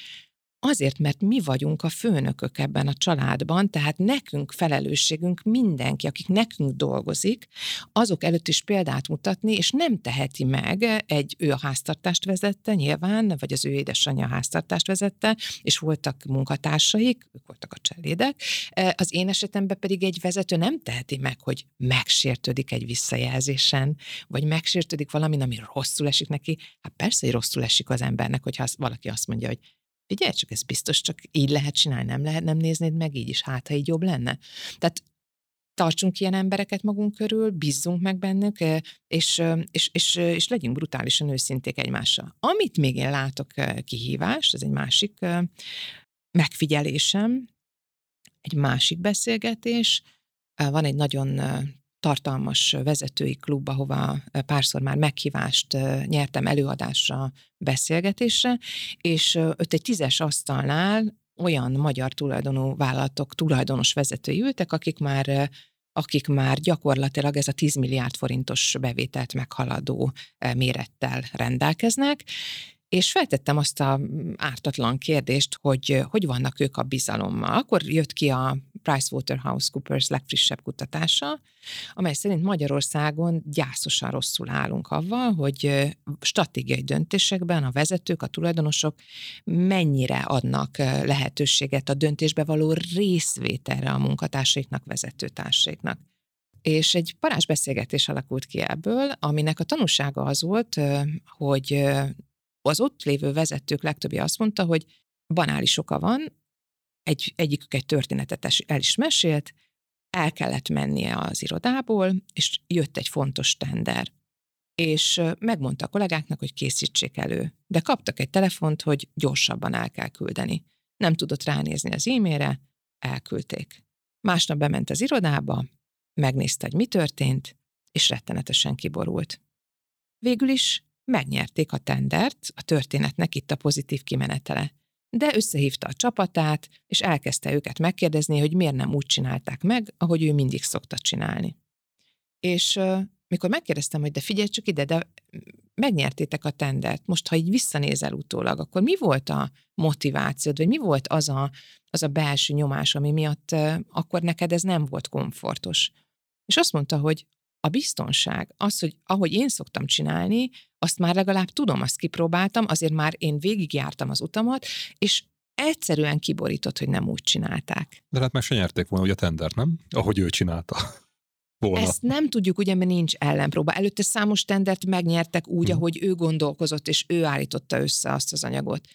Azért, mert mi vagyunk a főnökök ebben a családban, tehát nekünk felelősségünk mindenki, akik nekünk dolgozik, azok előtt is példát mutatni, és nem teheti meg egy, ő a háztartást vezette nyilván, vagy az ő édesanyja a háztartást vezette, és voltak munkatársaik, ők voltak a cselédek. Az én esetemben pedig egy vezető nem teheti meg, hogy megsértődik egy visszajelzésen, vagy megsértődik valami, ami rosszul esik neki. Hát persze, hogy rosszul esik az embernek, hogyha valaki azt mondja, hogy Figyelj, csak ez biztos csak így lehet csinálni, nem lehet nem néznéd meg így is, hát ha így jobb lenne. Tehát tartsunk ilyen embereket magunk körül, bízzunk meg bennük, és, és, és, és legyünk brutálisan őszinték egymással. Amit még én látok kihívást, ez egy másik megfigyelésem, egy másik beszélgetés, van egy nagyon tartalmas vezetői klub, ahova párszor már meghívást nyertem előadásra, beszélgetésre, és ott egy tízes asztalnál olyan magyar tulajdonú vállalatok tulajdonos vezetői ültek, akik már akik már gyakorlatilag ez a 10 milliárd forintos bevételt meghaladó mérettel rendelkeznek, és feltettem azt a mm, ártatlan kérdést, hogy hogy vannak ők a bizalommal. Akkor jött ki a PricewaterhouseCoopers legfrissebb kutatása, amely szerint Magyarországon gyászosan rosszul állunk avval, hogy stratégiai döntésekben a vezetők, a tulajdonosok mennyire adnak lehetőséget a döntésbe való részvételre a munkatársaiknak, vezetőtársaiknak. És egy parázsbeszélgetés alakult ki ebből, aminek a tanúsága az volt, hogy az ott lévő vezetők legtöbbje azt mondta, hogy banális oka van, egy, egyikük egy történetet el is mesélt, el kellett mennie az irodából, és jött egy fontos tender. És megmondta a kollégáknak, hogy készítsék elő. De kaptak egy telefont, hogy gyorsabban el kell küldeni. Nem tudott ránézni az e-mailre, elküldték. Másnap bement az irodába, megnézte, hogy mi történt, és rettenetesen kiborult. Végül is megnyerték a tendert, a történetnek itt a pozitív kimenetele. De összehívta a csapatát, és elkezdte őket megkérdezni, hogy miért nem úgy csinálták meg, ahogy ő mindig szokta csinálni. És mikor megkérdeztem, hogy de figyelj csak ide, de megnyertétek a tendert, most ha így visszanézel utólag, akkor mi volt a motivációd, vagy mi volt az a, az a belső nyomás, ami miatt akkor neked ez nem volt komfortos? És azt mondta, hogy a biztonság, az, hogy ahogy én szoktam csinálni, azt már legalább tudom, azt kipróbáltam, azért már én végigjártam az utamat, és egyszerűen kiborított, hogy nem úgy csinálták. De hát meg se nyerték volna ugye a tendert, nem? Ahogy ő csinálta. (laughs) Volna. Ezt nem tudjuk, ugye, mert nincs ellenpróba. Előtte számos tendert megnyertek úgy, hmm. ahogy ő gondolkozott, és ő állította össze azt az anyagot.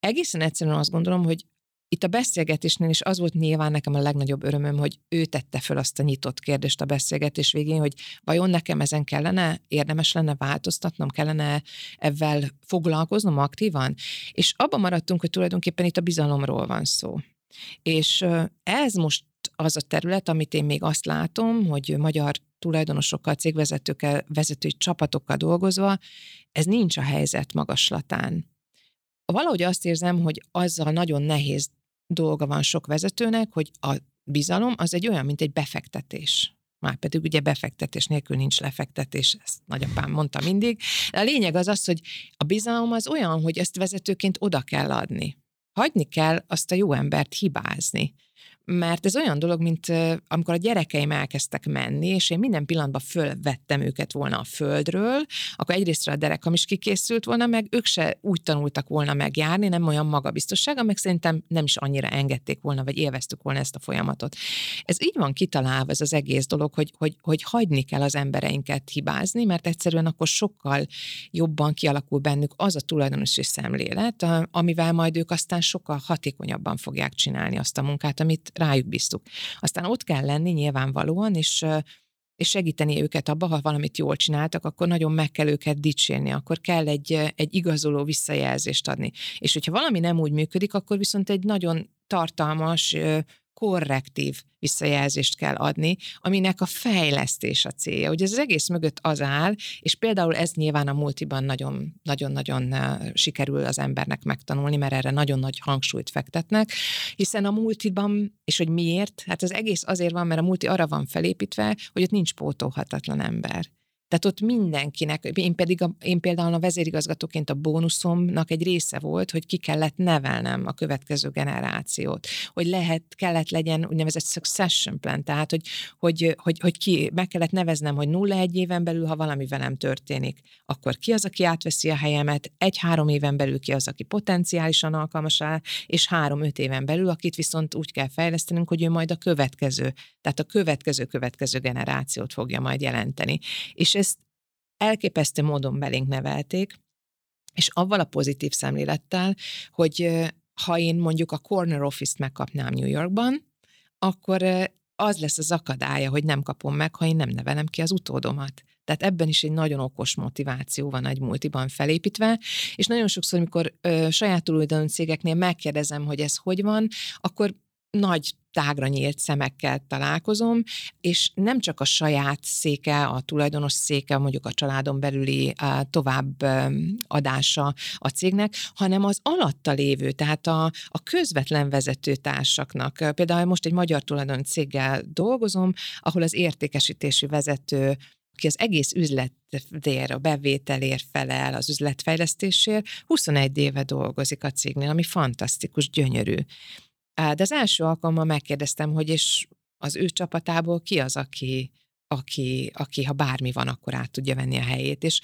Egészen egyszerűen azt gondolom, hogy itt a beszélgetésnél is az volt nyilván nekem a legnagyobb örömöm, hogy ő tette föl azt a nyitott kérdést a beszélgetés végén, hogy vajon nekem ezen kellene, érdemes lenne változtatnom, kellene ezzel foglalkoznom aktívan, és abban maradtunk, hogy tulajdonképpen itt a bizalomról van szó. És ez most az a terület, amit én még azt látom, hogy magyar tulajdonosokkal, cégvezetőkkel, vezetői csapatokkal dolgozva, ez nincs a helyzet magaslatán. Valahogy azt érzem, hogy azzal nagyon nehéz dolga van sok vezetőnek, hogy a bizalom az egy olyan, mint egy befektetés. Már pedig ugye befektetés nélkül nincs lefektetés, ezt nagyapám mondta mindig. De a lényeg az az, hogy a bizalom az olyan, hogy ezt vezetőként oda kell adni. Hagyni kell azt a jó embert hibázni mert ez olyan dolog, mint amikor a gyerekeim elkezdtek menni, és én minden pillanatban fölvettem őket volna a földről, akkor egyrészt a derekam is kikészült volna, meg ők se úgy tanultak volna megjárni, nem olyan magabiztossága, meg szerintem nem is annyira engedték volna, vagy élveztük volna ezt a folyamatot. Ez így van kitalálva ez az egész dolog, hogy, hogy, hogy hagyni kell az embereinket hibázni, mert egyszerűen akkor sokkal jobban kialakul bennük az a tulajdonosi szemlélet, amivel majd ők aztán sokkal hatékonyabban fogják csinálni azt a munkát, amit rájuk bíztuk. Aztán ott kell lenni nyilvánvalóan, és és segíteni őket abba, ha valamit jól csináltak, akkor nagyon meg kell őket dicsérni, akkor kell egy, egy igazoló visszajelzést adni. És hogyha valami nem úgy működik, akkor viszont egy nagyon tartalmas, korrektív visszajelzést kell adni, aminek a fejlesztés a célja. Ugye ez az egész mögött az áll, és például ez nyilván a multiban nagyon-nagyon sikerül az embernek megtanulni, mert erre nagyon nagy hangsúlyt fektetnek, hiszen a multiban, és hogy miért? Hát az egész azért van, mert a multi arra van felépítve, hogy ott nincs pótolhatatlan ember. Tehát ott mindenkinek, én pedig a, én például a vezérigazgatóként a bónuszomnak egy része volt, hogy ki kellett nevelnem a következő generációt, hogy lehet, kellett legyen úgynevezett succession plan, tehát hogy, hogy, hogy, hogy ki, meg kellett neveznem, hogy nulla egy éven belül, ha valami velem történik, akkor ki az, aki átveszi a helyemet, egy-három éven belül ki az, aki potenciálisan alkalmas rá, és három-öt éven belül, akit viszont úgy kell fejlesztenünk, hogy ő majd a következő, tehát a következő-következő generációt fogja majd jelenteni. És ezt elképesztő módon belénk nevelték, és avval a pozitív szemlélettel, hogy ha én mondjuk a corner office-t megkapnám New Yorkban, akkor az lesz az akadálya, hogy nem kapom meg, ha én nem nevelem ki az utódomat. Tehát ebben is egy nagyon okos motiváció van egy multiban felépítve, és nagyon sokszor, amikor ö, saját tulajdonú cégeknél megkérdezem, hogy ez hogy van, akkor nagy tágra nyílt szemekkel találkozom, és nem csak a saját széke, a tulajdonos széke, mondjuk a családon belüli tovább adása a cégnek, hanem az alatta lévő, tehát a, a közvetlen vezetőtársaknak. Például most egy magyar tulajdon céggel dolgozom, ahol az értékesítési vezető aki az egész üzletért, a bevételért felel, az üzletfejlesztésért, 21 éve dolgozik a cégnél, ami fantasztikus, gyönyörű. De az első alkalommal megkérdeztem, hogy és az ő csapatából ki az, aki, aki, aki ha bármi van, akkor át tudja venni a helyét, és,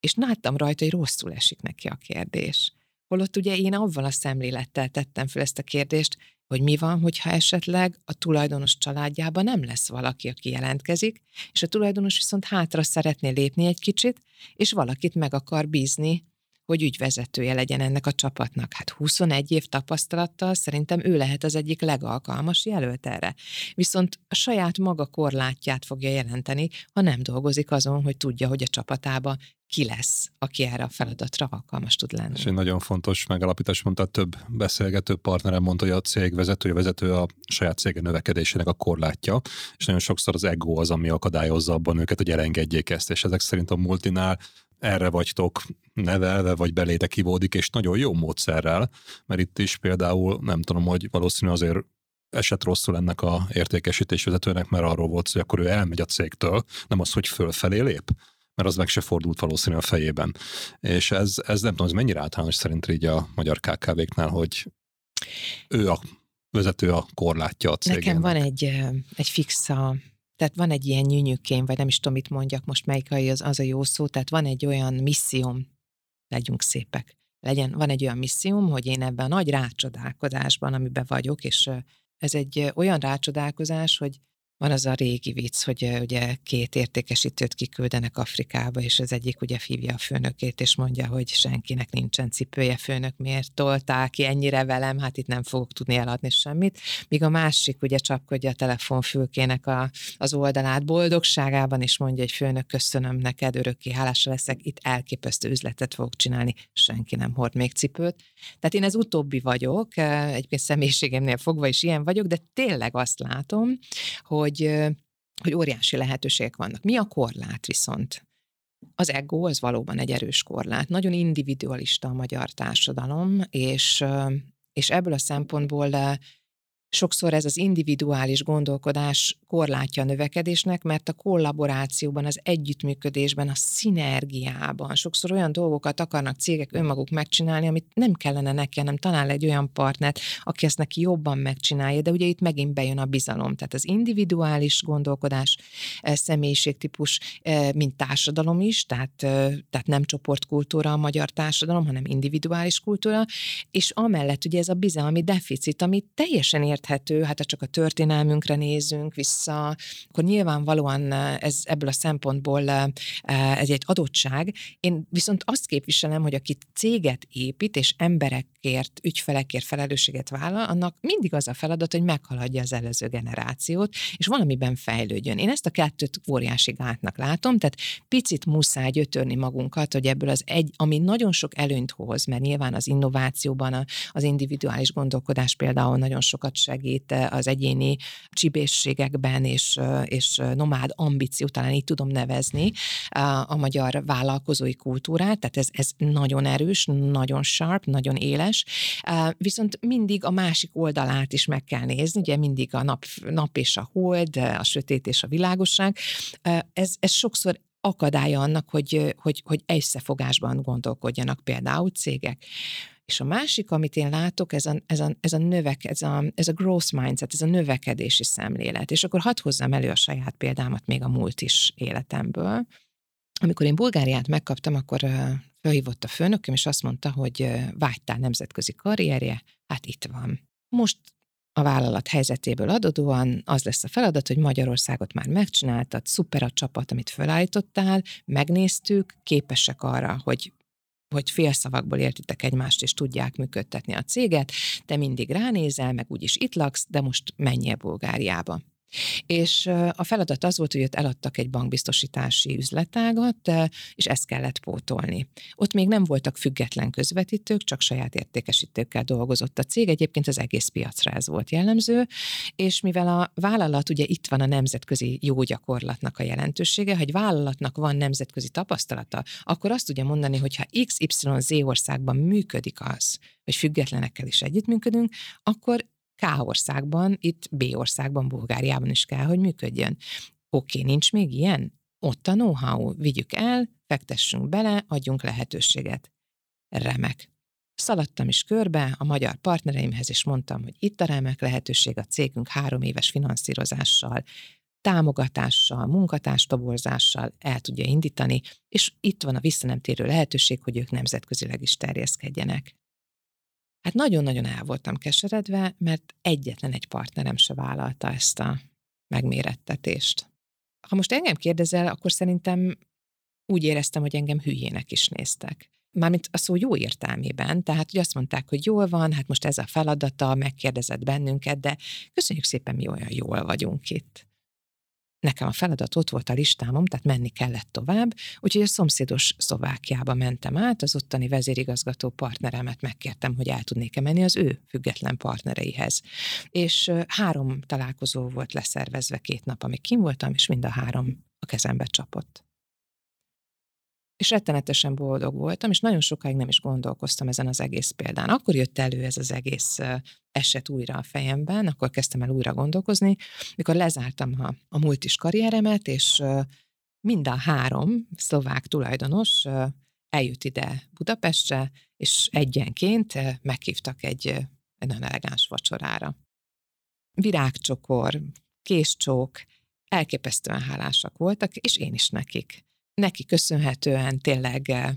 és láttam rajta, hogy rosszul esik neki a kérdés. Holott ugye én avval a szemlélettel tettem fel ezt a kérdést, hogy mi van, hogyha esetleg a tulajdonos családjában nem lesz valaki, aki jelentkezik, és a tulajdonos viszont hátra szeretné lépni egy kicsit, és valakit meg akar bízni hogy ügyvezetője legyen ennek a csapatnak. Hát 21 év tapasztalattal szerintem ő lehet az egyik legalkalmas jelölt erre. Viszont a saját maga korlátját fogja jelenteni, ha nem dolgozik azon, hogy tudja, hogy a csapatába ki lesz, aki erre a feladatra alkalmas tud lenni. És egy nagyon fontos megalapítás mondta, több beszélgető partnerem mondta, hogy a cég vezetője vezető a saját cége növekedésének a korlátja, és nagyon sokszor az ego az, ami akadályozza abban őket, hogy elengedjék ezt, és ezek szerint a multinál erre vagytok nevelve, vagy beléte kivódik, és nagyon jó módszerrel, mert itt is például nem tudom, hogy valószínű azért esett rosszul ennek a értékesítés vezetőnek, mert arról volt hogy akkor ő elmegy a cégtől, nem az, hogy fölfelé lép, mert az meg se fordult valószínű a fejében. És ez, ez nem tudom, ez mennyire általános szerint így a magyar KKV-knál, hogy ő a vezető a korlátja a cégének. Nekem van egy, egy fixa tehát van egy ilyen nyűnyűkém, vagy nem is tudom, mit mondjak most, melyik az, az a jó szó, tehát van egy olyan misszióm, legyünk szépek, legyen, van egy olyan misszióm, hogy én ebben a nagy rácsodálkozásban, amiben vagyok, és ez egy olyan rácsodálkozás, hogy van az a régi vicc, hogy ugye két értékesítőt kiküldenek Afrikába, és az egyik ugye hívja a főnökét, és mondja, hogy senkinek nincsen cipője, főnök miért tolták ki ennyire velem, hát itt nem fogok tudni eladni semmit. Míg a másik ugye csapkodja a telefonfülkének a, az oldalát boldogságában, és mondja, hogy főnök, köszönöm neked, örökké hálása leszek, itt elképesztő üzletet fogok csinálni, senki nem hord még cipőt. Tehát én ez utóbbi vagyok, egyébként személyiségemnél fogva is ilyen vagyok, de tényleg azt látom, hogy hogy, hogy óriási lehetőségek vannak. Mi a korlát viszont? Az ego az valóban egy erős korlát. Nagyon individualista a magyar társadalom, és, és ebből a szempontból Sokszor ez az individuális gondolkodás korlátja a növekedésnek, mert a kollaborációban, az együttműködésben, a szinergiában sokszor olyan dolgokat akarnak cégek önmaguk megcsinálni, amit nem kellene neki, hanem talán egy olyan partnert, aki ezt neki jobban megcsinálja, de ugye itt megint bejön a bizalom. Tehát az individuális gondolkodás, eh, személyiségtípus, eh, mint társadalom is, tehát, eh, tehát nem csoportkultúra a magyar társadalom, hanem individuális kultúra, és amellett ugye ez a bizalmi deficit, ami teljesen ért érthető, hát ha csak a történelmünkre nézünk vissza, akkor nyilvánvalóan eh, ez ebből a szempontból eh, ez egy adottság. Én viszont azt képviselem, hogy aki céget épít, és emberekért, ügyfelekért felelősséget vállal, annak mindig az a feladat, hogy meghaladja az előző generációt, és valamiben fejlődjön. Én ezt a kettőt óriási gátnak látom, tehát picit muszáj gyötörni magunkat, hogy ebből az egy, ami nagyon sok előnyt hoz, mert nyilván az innovációban az individuális gondolkodás például nagyon sokat segít az egyéni csibészségekben és, és nomád ambíció, talán így tudom nevezni, a magyar vállalkozói kultúrát, tehát ez, ez nagyon erős, nagyon sharp, nagyon éles, viszont mindig a másik oldalát is meg kell nézni, ugye mindig a nap, nap és a hold, a sötét és a világosság, ez, ez sokszor akadálya annak, hogy, hogy, hogy összefogásban gondolkodjanak például cégek. És a másik, amit én látok, ez a, ez a, ez a, növek, ez a, ez a growth mindset, ez a növekedési szemlélet. És akkor hadd hozzam elő a saját példámat még a múlt is életemből. Amikor én Bulgáriát megkaptam, akkor felhívott a főnököm, és azt mondta, hogy vágytál nemzetközi karrierje, hát itt van. Most a vállalat helyzetéből adódóan az lesz a feladat, hogy Magyarországot már megcsináltad, szuper a csapat, amit felállítottál, megnéztük, képesek arra, hogy hogy félszavakból értitek egymást, és tudják működtetni a céget, te mindig ránézel, meg úgyis itt laksz, de most menjél Bulgáriába. És a feladat az volt, hogy ott eladtak egy bankbiztosítási üzletágat, és ezt kellett pótolni. Ott még nem voltak független közvetítők, csak saját értékesítőkkel dolgozott a cég, egyébként az egész piacra ez volt jellemző, és mivel a vállalat, ugye itt van a nemzetközi jó gyakorlatnak a jelentősége, hogy vállalatnak van nemzetközi tapasztalata, akkor azt tudja mondani, hogy ha XYZ országban működik az, hogy függetlenekkel is együttműködünk, akkor K országban, itt B országban, Bulgáriában is kell, hogy működjön. Oké, okay, nincs még ilyen? Ott a know-how, vigyük el, fektessünk bele, adjunk lehetőséget. Remek. Szaladtam is körbe a magyar partnereimhez, és mondtam, hogy itt a remek lehetőség a cégünk három éves finanszírozással, támogatással, munkatárstoborzással el tudja indítani, és itt van a visszanemtérő lehetőség, hogy ők nemzetközileg is terjeszkedjenek. Hát nagyon-nagyon el voltam keseredve, mert egyetlen egy partnerem se vállalta ezt a megmérettetést. Ha most engem kérdezel, akkor szerintem úgy éreztem, hogy engem hülyének is néztek. mármint a szó jó értelmében, tehát hogy azt mondták, hogy jól van, hát most ez a feladata, megkérdezett bennünket, de köszönjük szépen, mi olyan jól vagyunk itt. Nekem a feladat ott volt a listámom, tehát menni kellett tovább, úgyhogy a szomszédos Szlovákiába mentem át, az ottani vezérigazgató partneremet megkértem, hogy el tudnék-e menni az ő független partnereihez. És három találkozó volt leszervezve két nap, amíg kim voltam, és mind a három a kezembe csapott és rettenetesen boldog voltam, és nagyon sokáig nem is gondolkoztam ezen az egész példán. Akkor jött elő ez az egész eset újra a fejemben, akkor kezdtem el újra gondolkozni, mikor lezártam a, a multis karrieremet, és mind a három szlovák tulajdonos eljött ide Budapestre, és egyenként meghívtak egy, egy nagyon elegáns vacsorára. Virágcsokor, késcsók, elképesztően hálásak voltak, és én is nekik neki köszönhetően tényleg eh,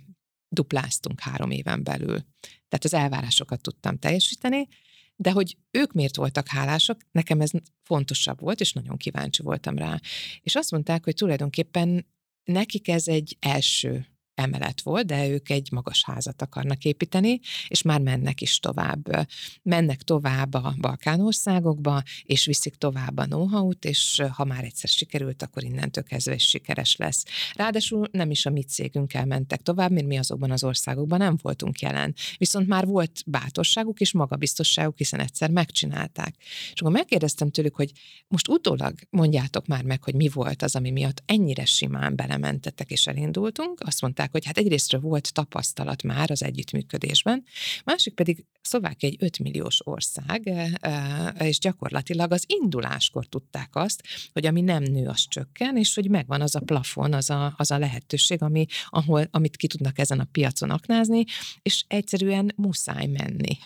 dupláztunk három éven belül. Tehát az elvárásokat tudtam teljesíteni, de hogy ők miért voltak hálásak, nekem ez fontosabb volt, és nagyon kíváncsi voltam rá. És azt mondták, hogy tulajdonképpen nekik ez egy első emelet volt, de ők egy magas házat akarnak építeni, és már mennek is tovább. Mennek tovább a Balkánországokba, és viszik tovább a know-how-t, és ha már egyszer sikerült, akkor innentől kezdve is sikeres lesz. Ráadásul nem is a mi cégünkkel mentek tovább, mert mi azokban az országokban nem voltunk jelen. Viszont már volt bátorságuk és magabiztosságuk, hiszen egyszer megcsinálták. És akkor megkérdeztem tőlük, hogy most utólag mondjátok már meg, hogy mi volt az, ami miatt ennyire simán belementetek és elindultunk. Azt mondták, mondták, hogy hát egyrésztről volt tapasztalat már az együttműködésben, másik pedig Szlovákia egy 5 milliós ország, e, e, és gyakorlatilag az induláskor tudták azt, hogy ami nem nő, az csökken, és hogy megvan az a plafon, az a, az a lehetőség, ami, ahol, amit ki tudnak ezen a piacon aknázni, és egyszerűen muszáj menni.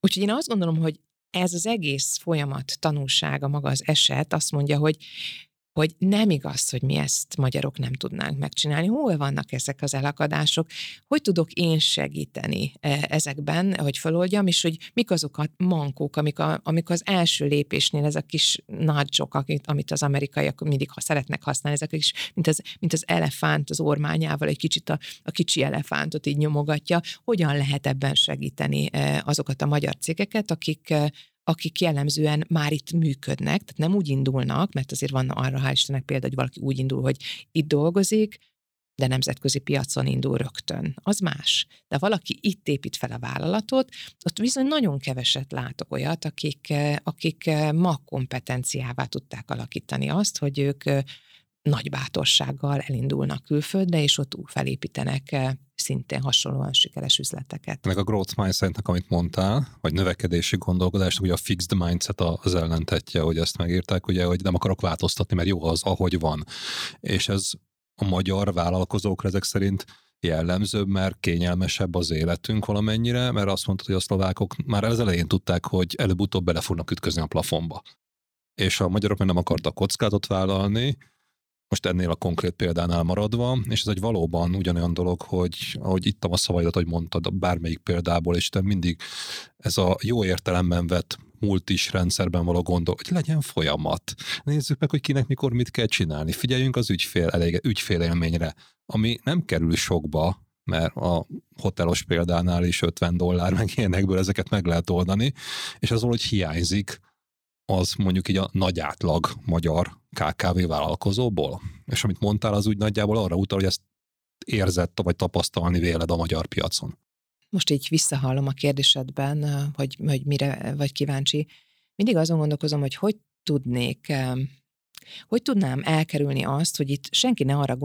Úgyhogy én azt gondolom, hogy ez az egész folyamat tanulsága, maga az eset azt mondja, hogy hogy nem igaz, hogy mi ezt magyarok nem tudnánk megcsinálni. Hol vannak ezek az elakadások? Hogy tudok én segíteni e, ezekben, hogy feloldjam, és hogy mik azok a mankók, amik, a, amik az első lépésnél, ez a kis nagyok, amit az amerikaiak mindig ha szeretnek használni, ezek is, mint az, mint az elefánt az ormányával, egy kicsit a, a kicsi elefántot így nyomogatja. Hogyan lehet ebben segíteni e, azokat a magyar cégeket, akik e, akik jellemzően már itt működnek, tehát nem úgy indulnak, mert azért van arra, hál' Istennek példa, hogy valaki úgy indul, hogy itt dolgozik, de nemzetközi piacon indul rögtön. Az más. De valaki itt épít fel a vállalatot, ott bizony nagyon keveset látok olyat, akik, akik ma kompetenciává tudták alakítani azt, hogy ők nagy bátorsággal elindulnak külföldre, és ott felépítenek szintén hasonlóan sikeres üzleteket. Meg a growth mindsetnek, amit mondtál, vagy növekedési gondolkodást, ugye a fixed mindset az ellentetje, hogy ezt megírták, ugye, hogy nem akarok változtatni, mert jó az, ahogy van. És ez a magyar vállalkozókra ezek szerint jellemzőbb, mert kényelmesebb az életünk valamennyire, mert azt mondtad, hogy a szlovákok már az elején tudták, hogy előbb-utóbb bele fognak ütközni a plafonba. És a magyarok meg nem akartak kockázatot vállalni, most ennél a konkrét példánál maradva, és ez egy valóban ugyanolyan dolog, hogy ahogy ittam a szavaidat, hogy mondtad bármelyik példából, és te mindig ez a jó értelemben vett multis rendszerben való gondol, hogy legyen folyamat. Nézzük meg, hogy kinek mikor mit kell csinálni. Figyeljünk az ügyfél, elég, ügyfélélményre, ami nem kerül sokba, mert a hotelos példánál is 50 dollár, meg ilyenekből ezeket meg lehet oldani, és az hogy hiányzik az mondjuk így a nagy átlag magyar KKV vállalkozóból? És amit mondtál, az úgy nagyjából arra utal, hogy ezt érzett vagy tapasztalni véled a magyar piacon. Most így visszahallom a kérdésedben, hogy, hogy mire vagy kíváncsi. Mindig azon gondolkozom, hogy hogy tudnék hogy tudnám elkerülni azt, hogy itt senki ne arra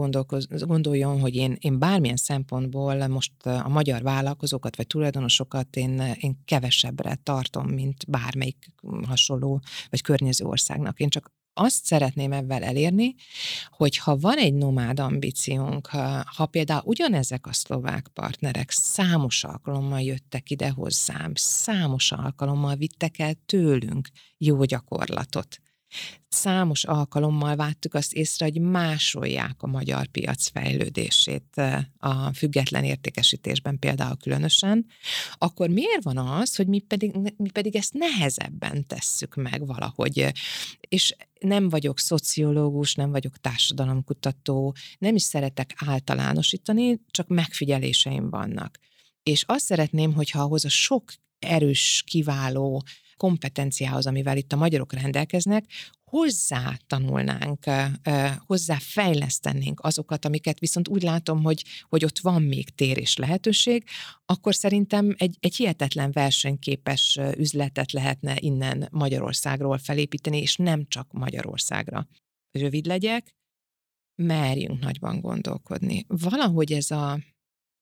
gondoljon, hogy én, én bármilyen szempontból most a magyar vállalkozókat vagy tulajdonosokat én, én kevesebbre tartom, mint bármelyik hasonló vagy környező országnak. Én csak azt szeretném ebben elérni, hogy ha van egy nomád ambíciónk, ha, ha például ugyanezek a szlovák partnerek számos alkalommal jöttek ide hozzám, számos alkalommal vittek el tőlünk jó gyakorlatot, Számos alkalommal váttük azt észre, hogy másolják a magyar piac fejlődését a független értékesítésben például különösen, akkor miért van az, hogy mi pedig, mi pedig ezt nehezebben tesszük meg valahogy? És nem vagyok szociológus, nem vagyok társadalomkutató, nem is szeretek általánosítani, csak megfigyeléseim vannak. És azt szeretném, hogyha ahhoz a sok erős, kiváló kompetenciához, amivel itt a magyarok rendelkeznek, hozzá tanulnánk, hozzá fejlesztenénk azokat, amiket viszont úgy látom, hogy, hogy ott van még tér és lehetőség, akkor szerintem egy, egy hihetetlen versenyképes üzletet lehetne innen Magyarországról felépíteni, és nem csak Magyarországra. Rövid legyek, merjünk nagyban gondolkodni. Valahogy ez a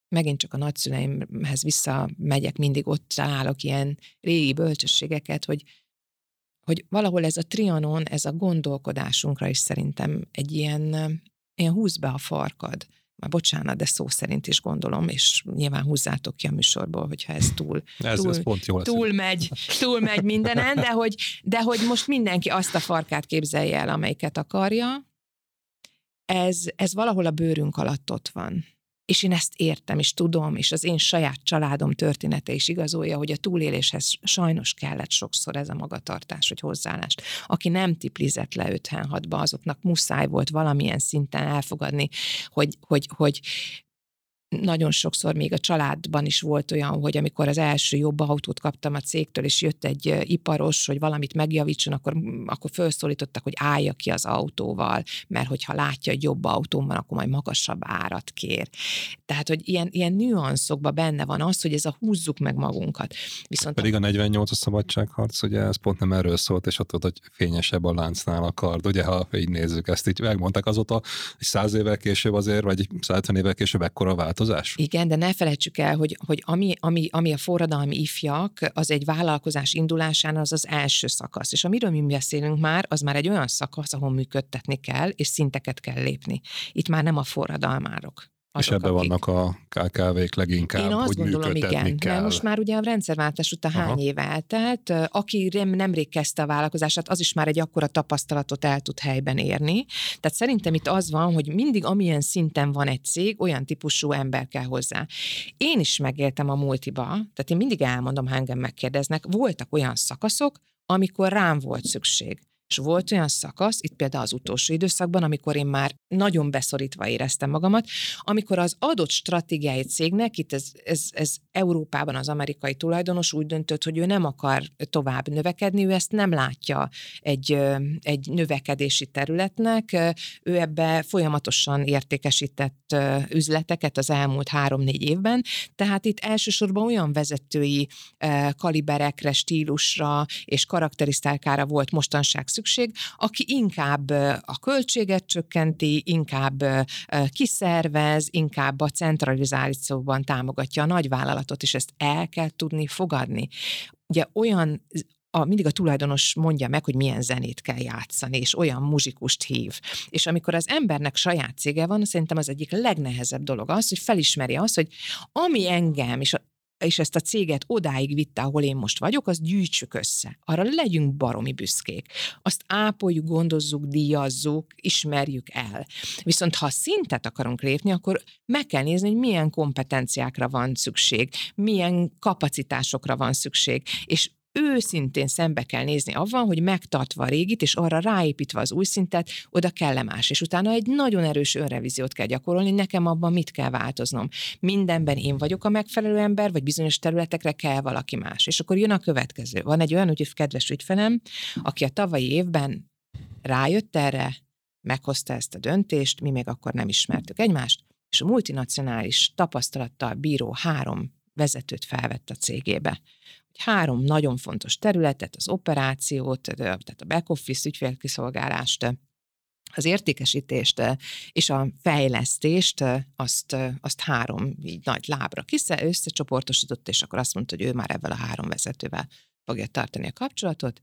megint csak a nagyszüleimhez visszamegyek, mindig ott találok ilyen régi bölcsességeket, hogy, hogy valahol ez a trianon, ez a gondolkodásunkra is szerintem egy ilyen, ilyen húz be a farkad. Már bocsánat, de szó szerint is gondolom, és nyilván húzzátok ki a műsorból, hogyha ez túl, ez, túl, ez pont jó túl, megy, túl megy mindenen, de hogy, de hogy most mindenki azt a farkát képzelje el, amelyiket akarja, ez, ez valahol a bőrünk alatt ott van. És én ezt értem, és tudom, és az én saját családom története is igazolja, hogy a túléléshez sajnos kellett sokszor ez a magatartás, hogy hozzáállást. Aki nem tiplizett le 56-ba, azoknak muszáj volt valamilyen szinten elfogadni, hogy, hogy, hogy nagyon sokszor még a családban is volt olyan, hogy amikor az első jobb autót kaptam a cégtől, és jött egy iparos, hogy valamit megjavítson, akkor, akkor felszólítottak, hogy állja ki az autóval, mert hogyha látja, hogy jobb autón van, akkor majd magasabb árat kér. Tehát, hogy ilyen, ilyen nüanszokban benne van az, hogy ez a húzzuk meg magunkat. Viszont Pedig a 48 a szabadságharc, ugye ez pont nem erről szólt, és ott, hogy fényesebb a láncnál a kard, ugye, ha így nézzük ezt, így megmondták azóta, hogy száz évvel később azért, vagy 150 évvel később ekkora vált változás? Igen, de ne felejtsük el, hogy, hogy ami, ami, ami a forradalmi ifjak, az egy vállalkozás indulásán az az első szakasz. És amiről mi beszélünk már, az már egy olyan szakasz, ahol működtetni kell, és szinteket kell lépni. Itt már nem a forradalmárok azok, és ebben akik... vannak a KKV-k leginkább, Én azt hogy gondolom, igen, kell. mert most már ugye a rendszerváltás után Aha. hány év eltelt, aki nemrég kezdte a vállalkozását, az is már egy akkora tapasztalatot el tud helyben érni. Tehát szerintem itt az van, hogy mindig amilyen szinten van egy cég, olyan típusú ember kell hozzá. Én is megéltem a multiba, tehát én mindig elmondom, ha engem megkérdeznek, voltak olyan szakaszok, amikor rám volt szükség. És volt olyan szakasz, itt például az utolsó időszakban, amikor én már nagyon beszorítva éreztem magamat, amikor az adott stratégiai cégnek, itt ez, ez, ez Európában az amerikai tulajdonos úgy döntött, hogy ő nem akar tovább növekedni, ő ezt nem látja egy, egy növekedési területnek, ő ebbe folyamatosan értékesített üzleteket az elmúlt három-négy évben, tehát itt elsősorban olyan vezetői kaliberekre, stílusra és karakterisztákára volt mostanság szükség, aki inkább a költséget csökkenti, inkább kiszervez, inkább a centralizációban támogatja a nagyvállalatot, és ezt el kell tudni fogadni. Ugye olyan a, mindig a tulajdonos mondja meg, hogy milyen zenét kell játszani, és olyan muzsikust hív. És amikor az embernek saját cége van, szerintem az egyik legnehezebb dolog az, hogy felismeri azt, hogy ami engem és és ezt a céget odáig vitte, ahol én most vagyok, azt gyűjtsük össze. Arra legyünk baromi büszkék. Azt ápoljuk, gondozzuk, díjazzuk, ismerjük el. Viszont ha szintet akarunk lépni, akkor meg kell nézni, hogy milyen kompetenciákra van szükség, milyen kapacitásokra van szükség, és őszintén szembe kell nézni avval, hogy megtartva a régit, és arra ráépítve az új szintet, oda kell más. És utána egy nagyon erős önrevíziót kell gyakorolni, nekem abban mit kell változnom. Mindenben én vagyok a megfelelő ember, vagy bizonyos területekre kell valaki más. És akkor jön a következő. Van egy olyan úgy, kedves ügyfelem, aki a tavalyi évben rájött erre, meghozta ezt a döntést, mi még akkor nem ismertük egymást, és a multinacionális tapasztalattal bíró három vezetőt felvett a cégébe három nagyon fontos területet, az operációt, tehát a back-office ügyfélkiszolgálást, az értékesítést és a fejlesztést, azt, azt három így nagy lábra kisze, összecsoportosított, és akkor azt mondta, hogy ő már ebben a három vezetővel fogja tartani a kapcsolatot.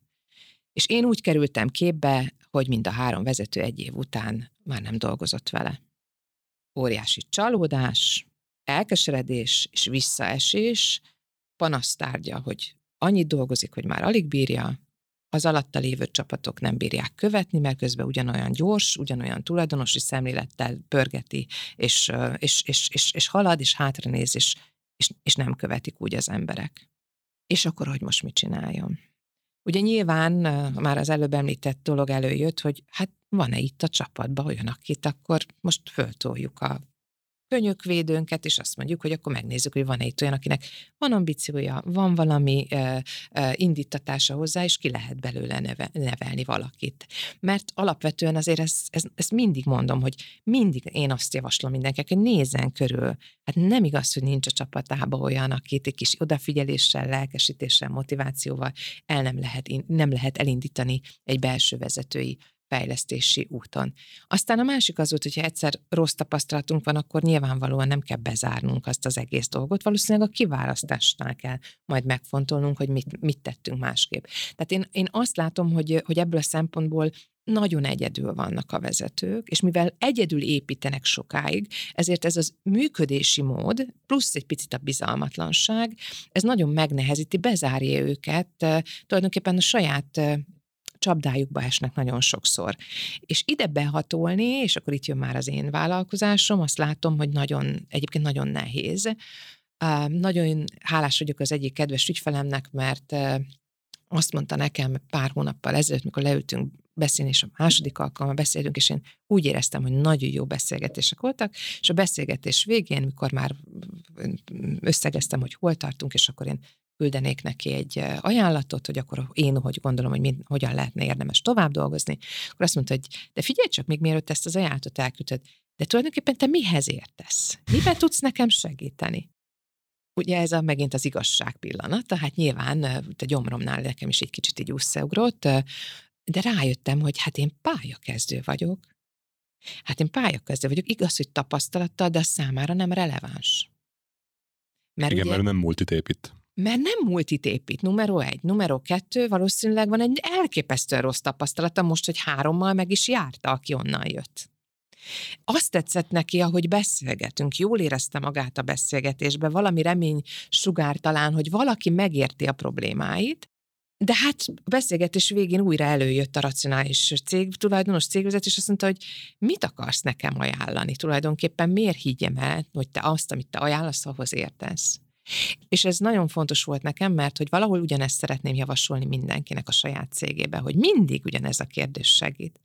És én úgy kerültem képbe, hogy mind a három vezető egy év után már nem dolgozott vele. Óriási csalódás, elkeseredés és visszaesés, panasztárgya, hogy annyit dolgozik, hogy már alig bírja, az alatta lévő csapatok nem bírják követni, mert közben ugyanolyan gyors, ugyanolyan tulajdonosi szemlélettel pörgeti, és, és, és, és, és halad, és hátranéz, és, és, és nem követik úgy az emberek. És akkor, hogy most mit csináljon? Ugye nyilván már az előbb említett dolog előjött, hogy hát van-e itt a csapatban olyan, akit akkor most föltoljuk a könyökvédőnket, és azt mondjuk, hogy akkor megnézzük, hogy van-e itt olyan, akinek van ambíciója, van valami uh, uh, indítatása hozzá, és ki lehet belőle neve, nevelni valakit. Mert alapvetően azért ezt, ezt, ezt mindig mondom, hogy mindig én azt javaslom mindenkinek, hogy nézzen körül. Hát nem igaz, hogy nincs a csapatában olyan, akit egy kis odafigyeléssel, lelkesítéssel, motivációval el nem lehet, nem lehet elindítani egy belső vezetői fejlesztési úton. Aztán a másik az volt, hogyha egyszer rossz tapasztalatunk van, akkor nyilvánvalóan nem kell bezárnunk azt az egész dolgot. Valószínűleg a kiválasztásnál kell majd megfontolnunk, hogy mit, mit tettünk másképp. Tehát én, én azt látom, hogy, hogy ebből a szempontból nagyon egyedül vannak a vezetők, és mivel egyedül építenek sokáig, ezért ez az működési mód, plusz egy picit a bizalmatlanság, ez nagyon megnehezíti, bezárja őket tulajdonképpen a saját csapdájukba esnek nagyon sokszor. És ide behatolni, és akkor itt jön már az én vállalkozásom, azt látom, hogy nagyon, egyébként nagyon nehéz. Nagyon hálás vagyok az egyik kedves ügyfelemnek, mert azt mondta nekem pár hónappal ezelőtt, mikor leültünk beszélni, és a második alkalommal beszélünk, és én úgy éreztem, hogy nagyon jó beszélgetések voltak, és a beszélgetés végén, mikor már összegeztem, hogy hol tartunk, és akkor én küldenék neki egy ajánlatot, hogy akkor én hogy gondolom, hogy mind, hogyan lehetne érdemes tovább dolgozni, akkor azt mondta, hogy de figyelj csak, még mielőtt ezt az ajánlatot elküldted, de tulajdonképpen te mihez értesz? Miben tudsz nekem segíteni? Ugye ez a, megint az igazság pillanata, hát nyilván a gyomromnál nekem is egy kicsit így összeugrott, de rájöttem, hogy hát én pályakezdő vagyok. Hát én pályakezdő vagyok, igaz, hogy tapasztalattal, de a számára nem releváns. Mert Igen, ugye, mert nem multit épít. Mert nem multit épít, numero egy. Numero kettő, valószínűleg van egy elképesztően rossz tapasztalata most, hogy hárommal meg is járta, aki onnan jött. Azt tetszett neki, ahogy beszélgetünk, jól érezte magát a beszélgetésbe, valami remény sugár talán, hogy valaki megérti a problémáit, de hát a beszélgetés végén újra előjött a racionális cég, tulajdonos cégvezető, és azt mondta, hogy mit akarsz nekem ajánlani tulajdonképpen, miért higgyem el, hogy te azt, amit te ajánlasz, ahhoz értesz. És ez nagyon fontos volt nekem, mert hogy valahol ugyanezt szeretném javasolni mindenkinek a saját cégébe, hogy mindig ugyanez a kérdés segít.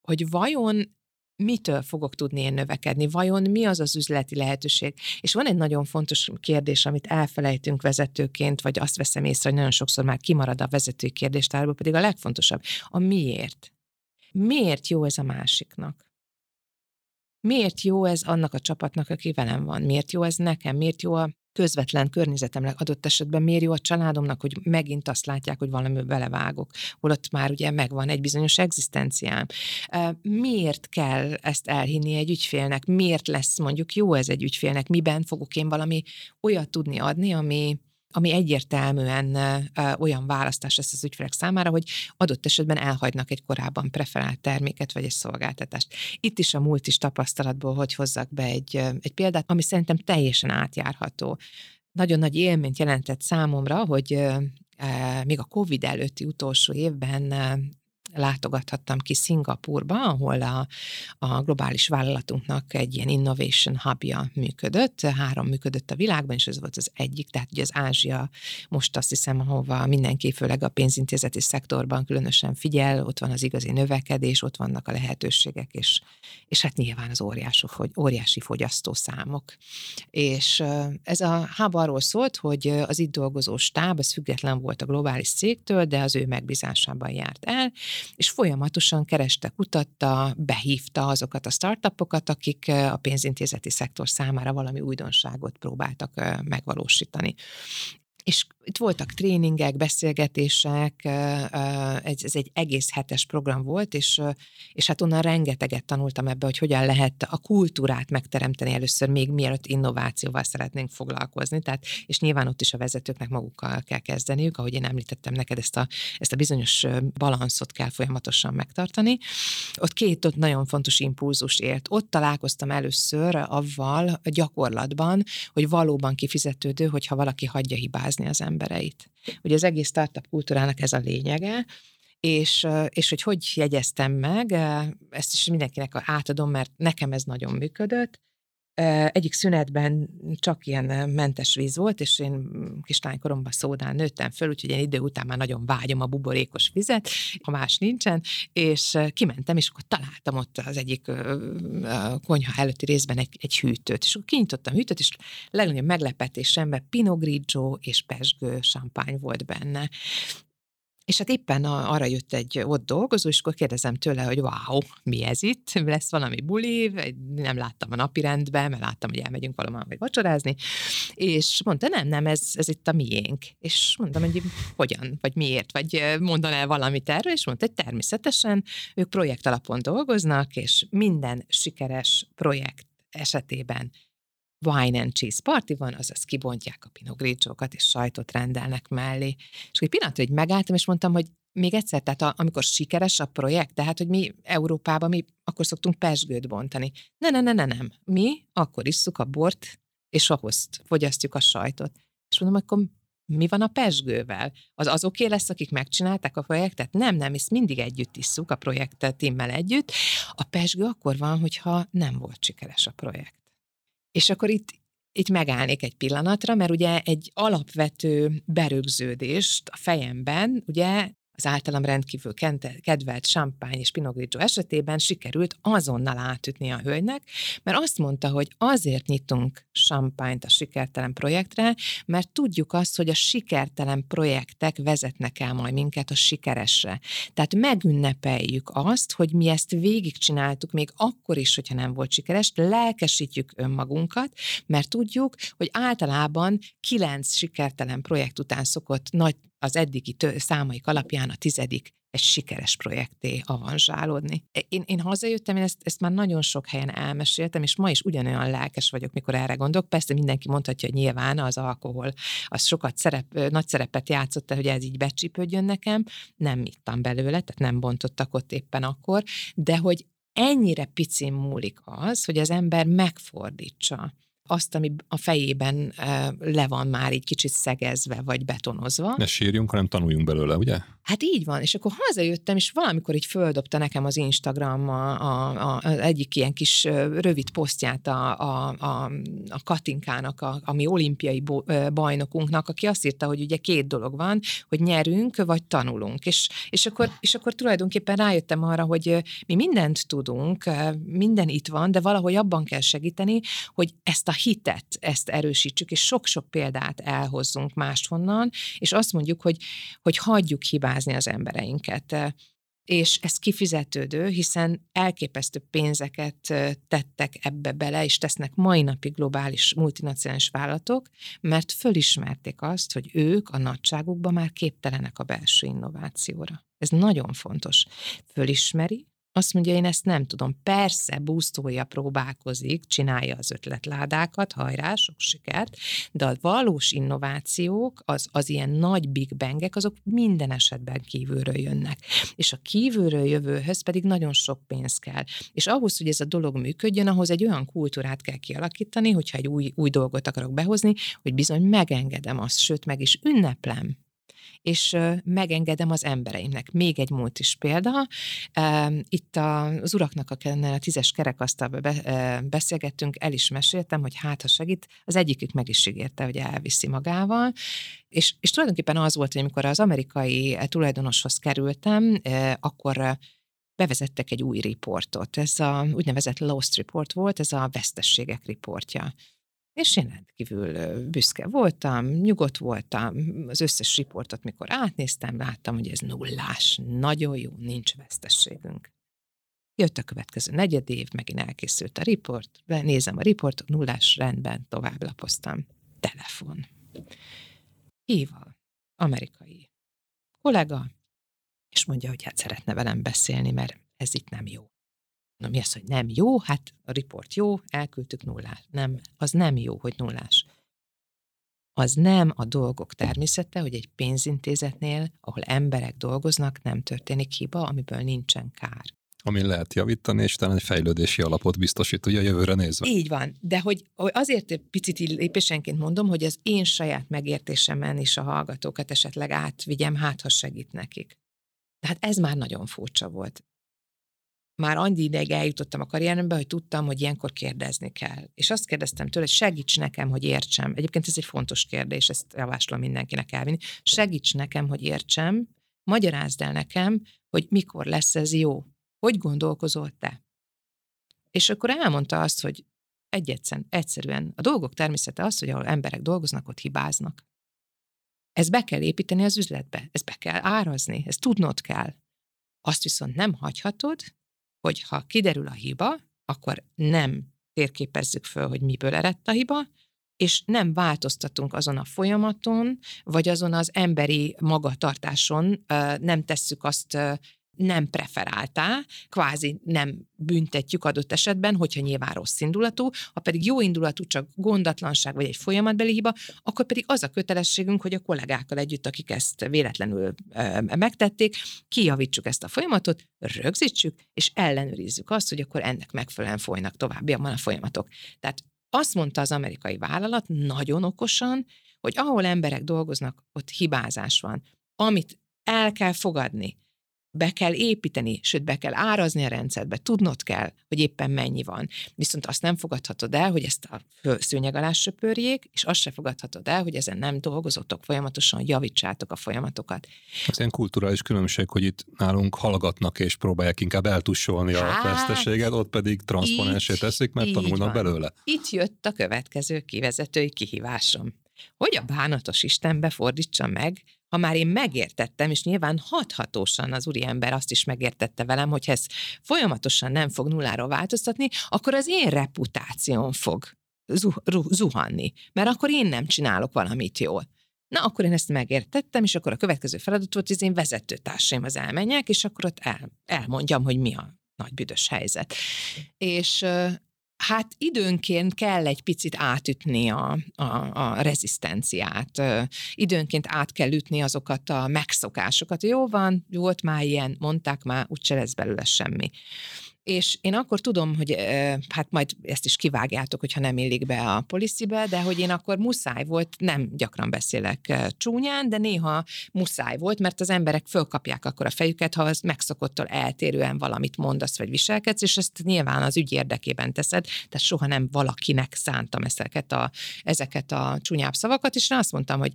Hogy vajon mitől fogok tudni én növekedni, vajon mi az az üzleti lehetőség. És van egy nagyon fontos kérdés, amit elfelejtünk vezetőként, vagy azt veszem észre, hogy nagyon sokszor már kimarad a vezetői kérdéstárból, pedig a legfontosabb, a miért. Miért jó ez a másiknak? Miért jó ez annak a csapatnak, aki velem van? Miért jó ez nekem? Miért jó a közvetlen környezetemnek adott esetben miért jó a családomnak, hogy megint azt látják, hogy valami belevágok, holott már ugye megvan egy bizonyos egzisztenciám. Miért kell ezt elhinni egy ügyfélnek? Miért lesz mondjuk jó ez egy ügyfélnek? Miben fogok én valami olyat tudni adni, ami, ami egyértelműen olyan választás lesz az ügyfelek számára, hogy adott esetben elhagynak egy korábban preferált terméket vagy egy szolgáltatást. Itt is a múlt is tapasztalatból, hogy hozzak be egy, egy példát, ami szerintem teljesen átjárható. Nagyon nagy élményt jelentett számomra, hogy még a COVID előtti utolsó évben látogathattam ki Szingapurba, ahol a, a globális vállalatunknak egy ilyen innovation hubja működött, három működött a világban, és ez volt az egyik, tehát ugye az Ázsia most azt hiszem, ahova mindenki, főleg a pénzintézeti szektorban különösen figyel, ott van az igazi növekedés, ott vannak a lehetőségek, és, és hát nyilván az óriási, óriási fogyasztószámok. És ez a hub arról szólt, hogy az itt dolgozó stáb, az független volt a globális cégtől, de az ő megbízásában járt el, és folyamatosan kereste, kutatta, behívta azokat a startupokat, akik a pénzintézeti szektor számára valami újdonságot próbáltak megvalósítani és itt voltak tréningek, beszélgetések, ez egy egész hetes program volt, és, és hát onnan rengeteget tanultam ebbe, hogy hogyan lehet a kultúrát megteremteni először, még mielőtt innovációval szeretnénk foglalkozni, tehát, és nyilván ott is a vezetőknek magukkal kell kezdeniük, ahogy én említettem neked, ezt a, ezt a bizonyos balanszot kell folyamatosan megtartani. Ott két ott nagyon fontos impulzus ért. Ott találkoztam először avval gyakorlatban, hogy valóban kifizetődő, hogyha valaki hagyja hibázni az embereit. Ugye az egész startup kultúrának ez a lényege, és, és hogy hogy jegyeztem meg, ezt is mindenkinek átadom, mert nekem ez nagyon működött, egyik szünetben csak ilyen mentes víz volt, és én kislánykoromban szódán nőttem föl, úgyhogy én idő után már nagyon vágyom a buborékos vizet, ha más nincsen, és kimentem, és akkor találtam ott az egyik konyha előtti részben egy, egy hűtőt, és akkor kinyitottam a hűtőt, és legnagyobb meglepetésemben Pinot Grigio és pesgő champagne volt benne. És hát éppen a, arra jött egy ott dolgozó, és akkor kérdezem tőle, hogy wow, mi ez itt? Lesz valami buli? Nem láttam a napi rendben, mert láttam, hogy elmegyünk valahol vagy vacsorázni. És mondta, nem, nem, ez, ez itt a miénk. És mondtam, hogy hogyan, vagy miért, vagy mondaná valamit erről, és mondta, hogy természetesen ők projekt alapon dolgoznak, és minden sikeres projekt esetében wine and cheese party van, azaz kibontják a pinot grigio-kat, és sajtot rendelnek mellé. És egy pillanatra, hogy megálltam, és mondtam, hogy még egyszer, tehát a, amikor sikeres a projekt, tehát, hogy mi Európában, mi akkor szoktunk pesgőt bontani. Ne, ne, ne, ne, nem. Mi akkor isszuk a bort, és ahhoz fogyasztjuk a sajtot. És mondom, akkor mi van a pesgővel? Az az oké okay lesz, akik megcsinálták a projektet? Nem, nem, ezt mindig együtt isszuk a projektet timmel együtt. A pesgő akkor van, hogyha nem volt sikeres a projekt. És akkor itt, itt megállnék egy pillanatra, mert ugye egy alapvető berögződést a fejemben, ugye az általam rendkívül kedvelt champagne és Pinot Grigio esetében sikerült azonnal átütni a hölgynek, mert azt mondta, hogy azért nyitunk champagne a sikertelen projektre, mert tudjuk azt, hogy a sikertelen projektek vezetnek el majd minket a sikeresre. Tehát megünnepeljük azt, hogy mi ezt végigcsináltuk még akkor is, hogyha nem volt sikeres, lelkesítjük önmagunkat, mert tudjuk, hogy általában kilenc sikertelen projekt után szokott nagy az eddigi tő, számaik alapján a tizedik egy sikeres projekté avanzsálódni. E, én, én hazajöttem, én ezt, ezt már nagyon sok helyen elmeséltem, és ma is ugyanolyan lelkes vagyok, mikor erre gondolok. Persze mindenki mondhatja, hogy nyilván az alkohol az sokat szerep, nagy szerepet játszott, hogy ez így becsípődjön nekem. Nem ittam belőle, tehát nem bontottak ott éppen akkor, de hogy ennyire picin múlik az, hogy az ember megfordítsa azt, ami a fejében le van már egy kicsit szegezve, vagy betonozva. Ne sírjunk, hanem tanuljunk belőle, ugye? Hát így van, és akkor hazajöttem, és valamikor így földobta nekem az Instagram a, a, a, az egyik ilyen kis rövid posztját a, a, a, a Katinkának, a, ami olimpiai bajnokunknak, aki azt írta, hogy ugye két dolog van, hogy nyerünk, vagy tanulunk. És, és, akkor, és akkor tulajdonképpen rájöttem arra, hogy mi mindent tudunk, minden itt van, de valahogy abban kell segíteni, hogy ezt a hitet, ezt erősítsük, és sok-sok példát elhozzunk máshonnan, és azt mondjuk, hogy, hogy hagyjuk hibázni az embereinket és ez kifizetődő, hiszen elképesztő pénzeket tettek ebbe bele, és tesznek mai napig globális multinacionális vállalatok, mert fölismerték azt, hogy ők a nagyságukban már képtelenek a belső innovációra. Ez nagyon fontos. Fölismeri, azt mondja, én ezt nem tudom. Persze, búztolja, próbálkozik, csinálja az ötletládákat, hajrá, sok sikert, de a valós innovációk, az, az ilyen nagy big bangek, azok minden esetben kívülről jönnek. És a kívülről jövőhöz pedig nagyon sok pénz kell. És ahhoz, hogy ez a dolog működjön, ahhoz egy olyan kultúrát kell kialakítani, hogyha egy új, új dolgot akarok behozni, hogy bizony megengedem azt, sőt, meg is ünneplem és megengedem az embereimnek. Még egy múlt is példa. Itt az uraknak a, a tízes kerekasztalba beszélgettünk, el is meséltem, hogy hát, ha segít, az egyikük meg is ígérte, hogy elviszi magával, és, és tulajdonképpen az volt, hogy amikor az amerikai tulajdonoshoz kerültem, akkor bevezettek egy új riportot. Ez a úgynevezett Lost Report volt, ez a vesztességek riportja. És én rendkívül büszke voltam, nyugodt voltam, az összes riportot, mikor átnéztem, láttam, hogy ez nullás, nagyon jó, nincs vesztességünk. Jött a következő negyed év, megint elkészült a riport, nézem a riportot, nullás rendben, tovább lapoztam. Telefon. Híva, amerikai kollega, és mondja, hogy hát szeretne velem beszélni, mert ez itt nem jó. Na mi az, hogy nem jó? Hát a riport jó, elküldtük nullás. Nem, az nem jó, hogy nullás. Az nem a dolgok természete, hogy egy pénzintézetnél, ahol emberek dolgoznak, nem történik hiba, amiből nincsen kár. Amin lehet javítani, és talán egy fejlődési alapot biztosít, ugye a jövőre nézve. Így van, de hogy azért picit lépésenként mondom, hogy az én saját megértésemen is a hallgatókat esetleg átvigyem, hát ha segít nekik. Tehát ez már nagyon furcsa volt. Már annyi ideig eljutottam a karrierembe, hogy tudtam, hogy ilyenkor kérdezni kell. És azt kérdeztem tőle, hogy segíts nekem, hogy értsem. Egyébként ez egy fontos kérdés, ezt javaslom mindenkinek elvinni. Segíts nekem, hogy értsem, magyarázd el nekem, hogy mikor lesz ez jó. Hogy gondolkozol te? És akkor elmondta azt, hogy egyetlen, egyszerűen a dolgok természete az, hogy ahol emberek dolgoznak, ott hibáznak. Ez be kell építeni az üzletbe, ezt be kell árazni, ezt tudnod kell. Azt viszont nem hagyhatod, hogy ha kiderül a hiba, akkor nem térképezzük föl, hogy miből eredt a hiba, és nem változtatunk azon a folyamaton, vagy azon az emberi magatartáson, nem tesszük azt nem preferáltá, kvázi nem büntetjük adott esetben, hogyha nyilván rossz indulatú, ha pedig jó indulatú, csak gondatlanság vagy egy folyamatbeli hiba, akkor pedig az a kötelességünk, hogy a kollégákkal együtt, akik ezt véletlenül e, megtették, kijavítsuk ezt a folyamatot, rögzítsük, és ellenőrizzük azt, hogy akkor ennek megfelelően folynak továbbiakban a folyamatok. Tehát azt mondta az amerikai vállalat nagyon okosan, hogy ahol emberek dolgoznak, ott hibázás van. Amit el kell fogadni, be kell építeni, sőt, be kell árazni a rendszerbe, tudnod kell, hogy éppen mennyi van. Viszont azt nem fogadhatod el, hogy ezt a szőnyeg alá söpörjék, és azt se fogadhatod el, hogy ezen nem dolgozotok folyamatosan, javítsátok a folyamatokat. Ez ilyen kulturális különbség, hogy itt nálunk hallgatnak és próbálják inkább eltussolni hát, a veszteséget, ott pedig transzponensé teszik, mert tanulnak van. belőle. Itt jött a következő kivezetői kihívásom. Hogy a bánatos Istenbe fordítsa meg, ha már én megértettem, és nyilván hathatósan az úriember azt is megértette velem, hogy ez folyamatosan nem fog nullára változtatni, akkor az én reputációm fog zuhanni, mert akkor én nem csinálok valamit jól. Na, akkor én ezt megértettem, és akkor a következő feladat volt, hogy én vezetőtársaim az elmenjek, és akkor ott el, elmondjam, hogy mi a nagy büdös helyzet. És hát időnként kell egy picit átütni a, a, a rezisztenciát, időnként át kell ütni azokat a megszokásokat. Jó van, volt már ilyen, mondták már, úgyse lesz belőle semmi és én akkor tudom, hogy hát majd ezt is kivágjátok, hogyha nem illik be a policybe, de hogy én akkor muszáj volt, nem gyakran beszélek csúnyán, de néha muszáj volt, mert az emberek fölkapják akkor a fejüket, ha az megszokottól eltérően valamit mondasz, vagy viselkedsz, és ezt nyilván az ügy érdekében teszed, tehát soha nem valakinek szántam ezeket a, ezeket a csúnyább szavakat, és én azt mondtam, hogy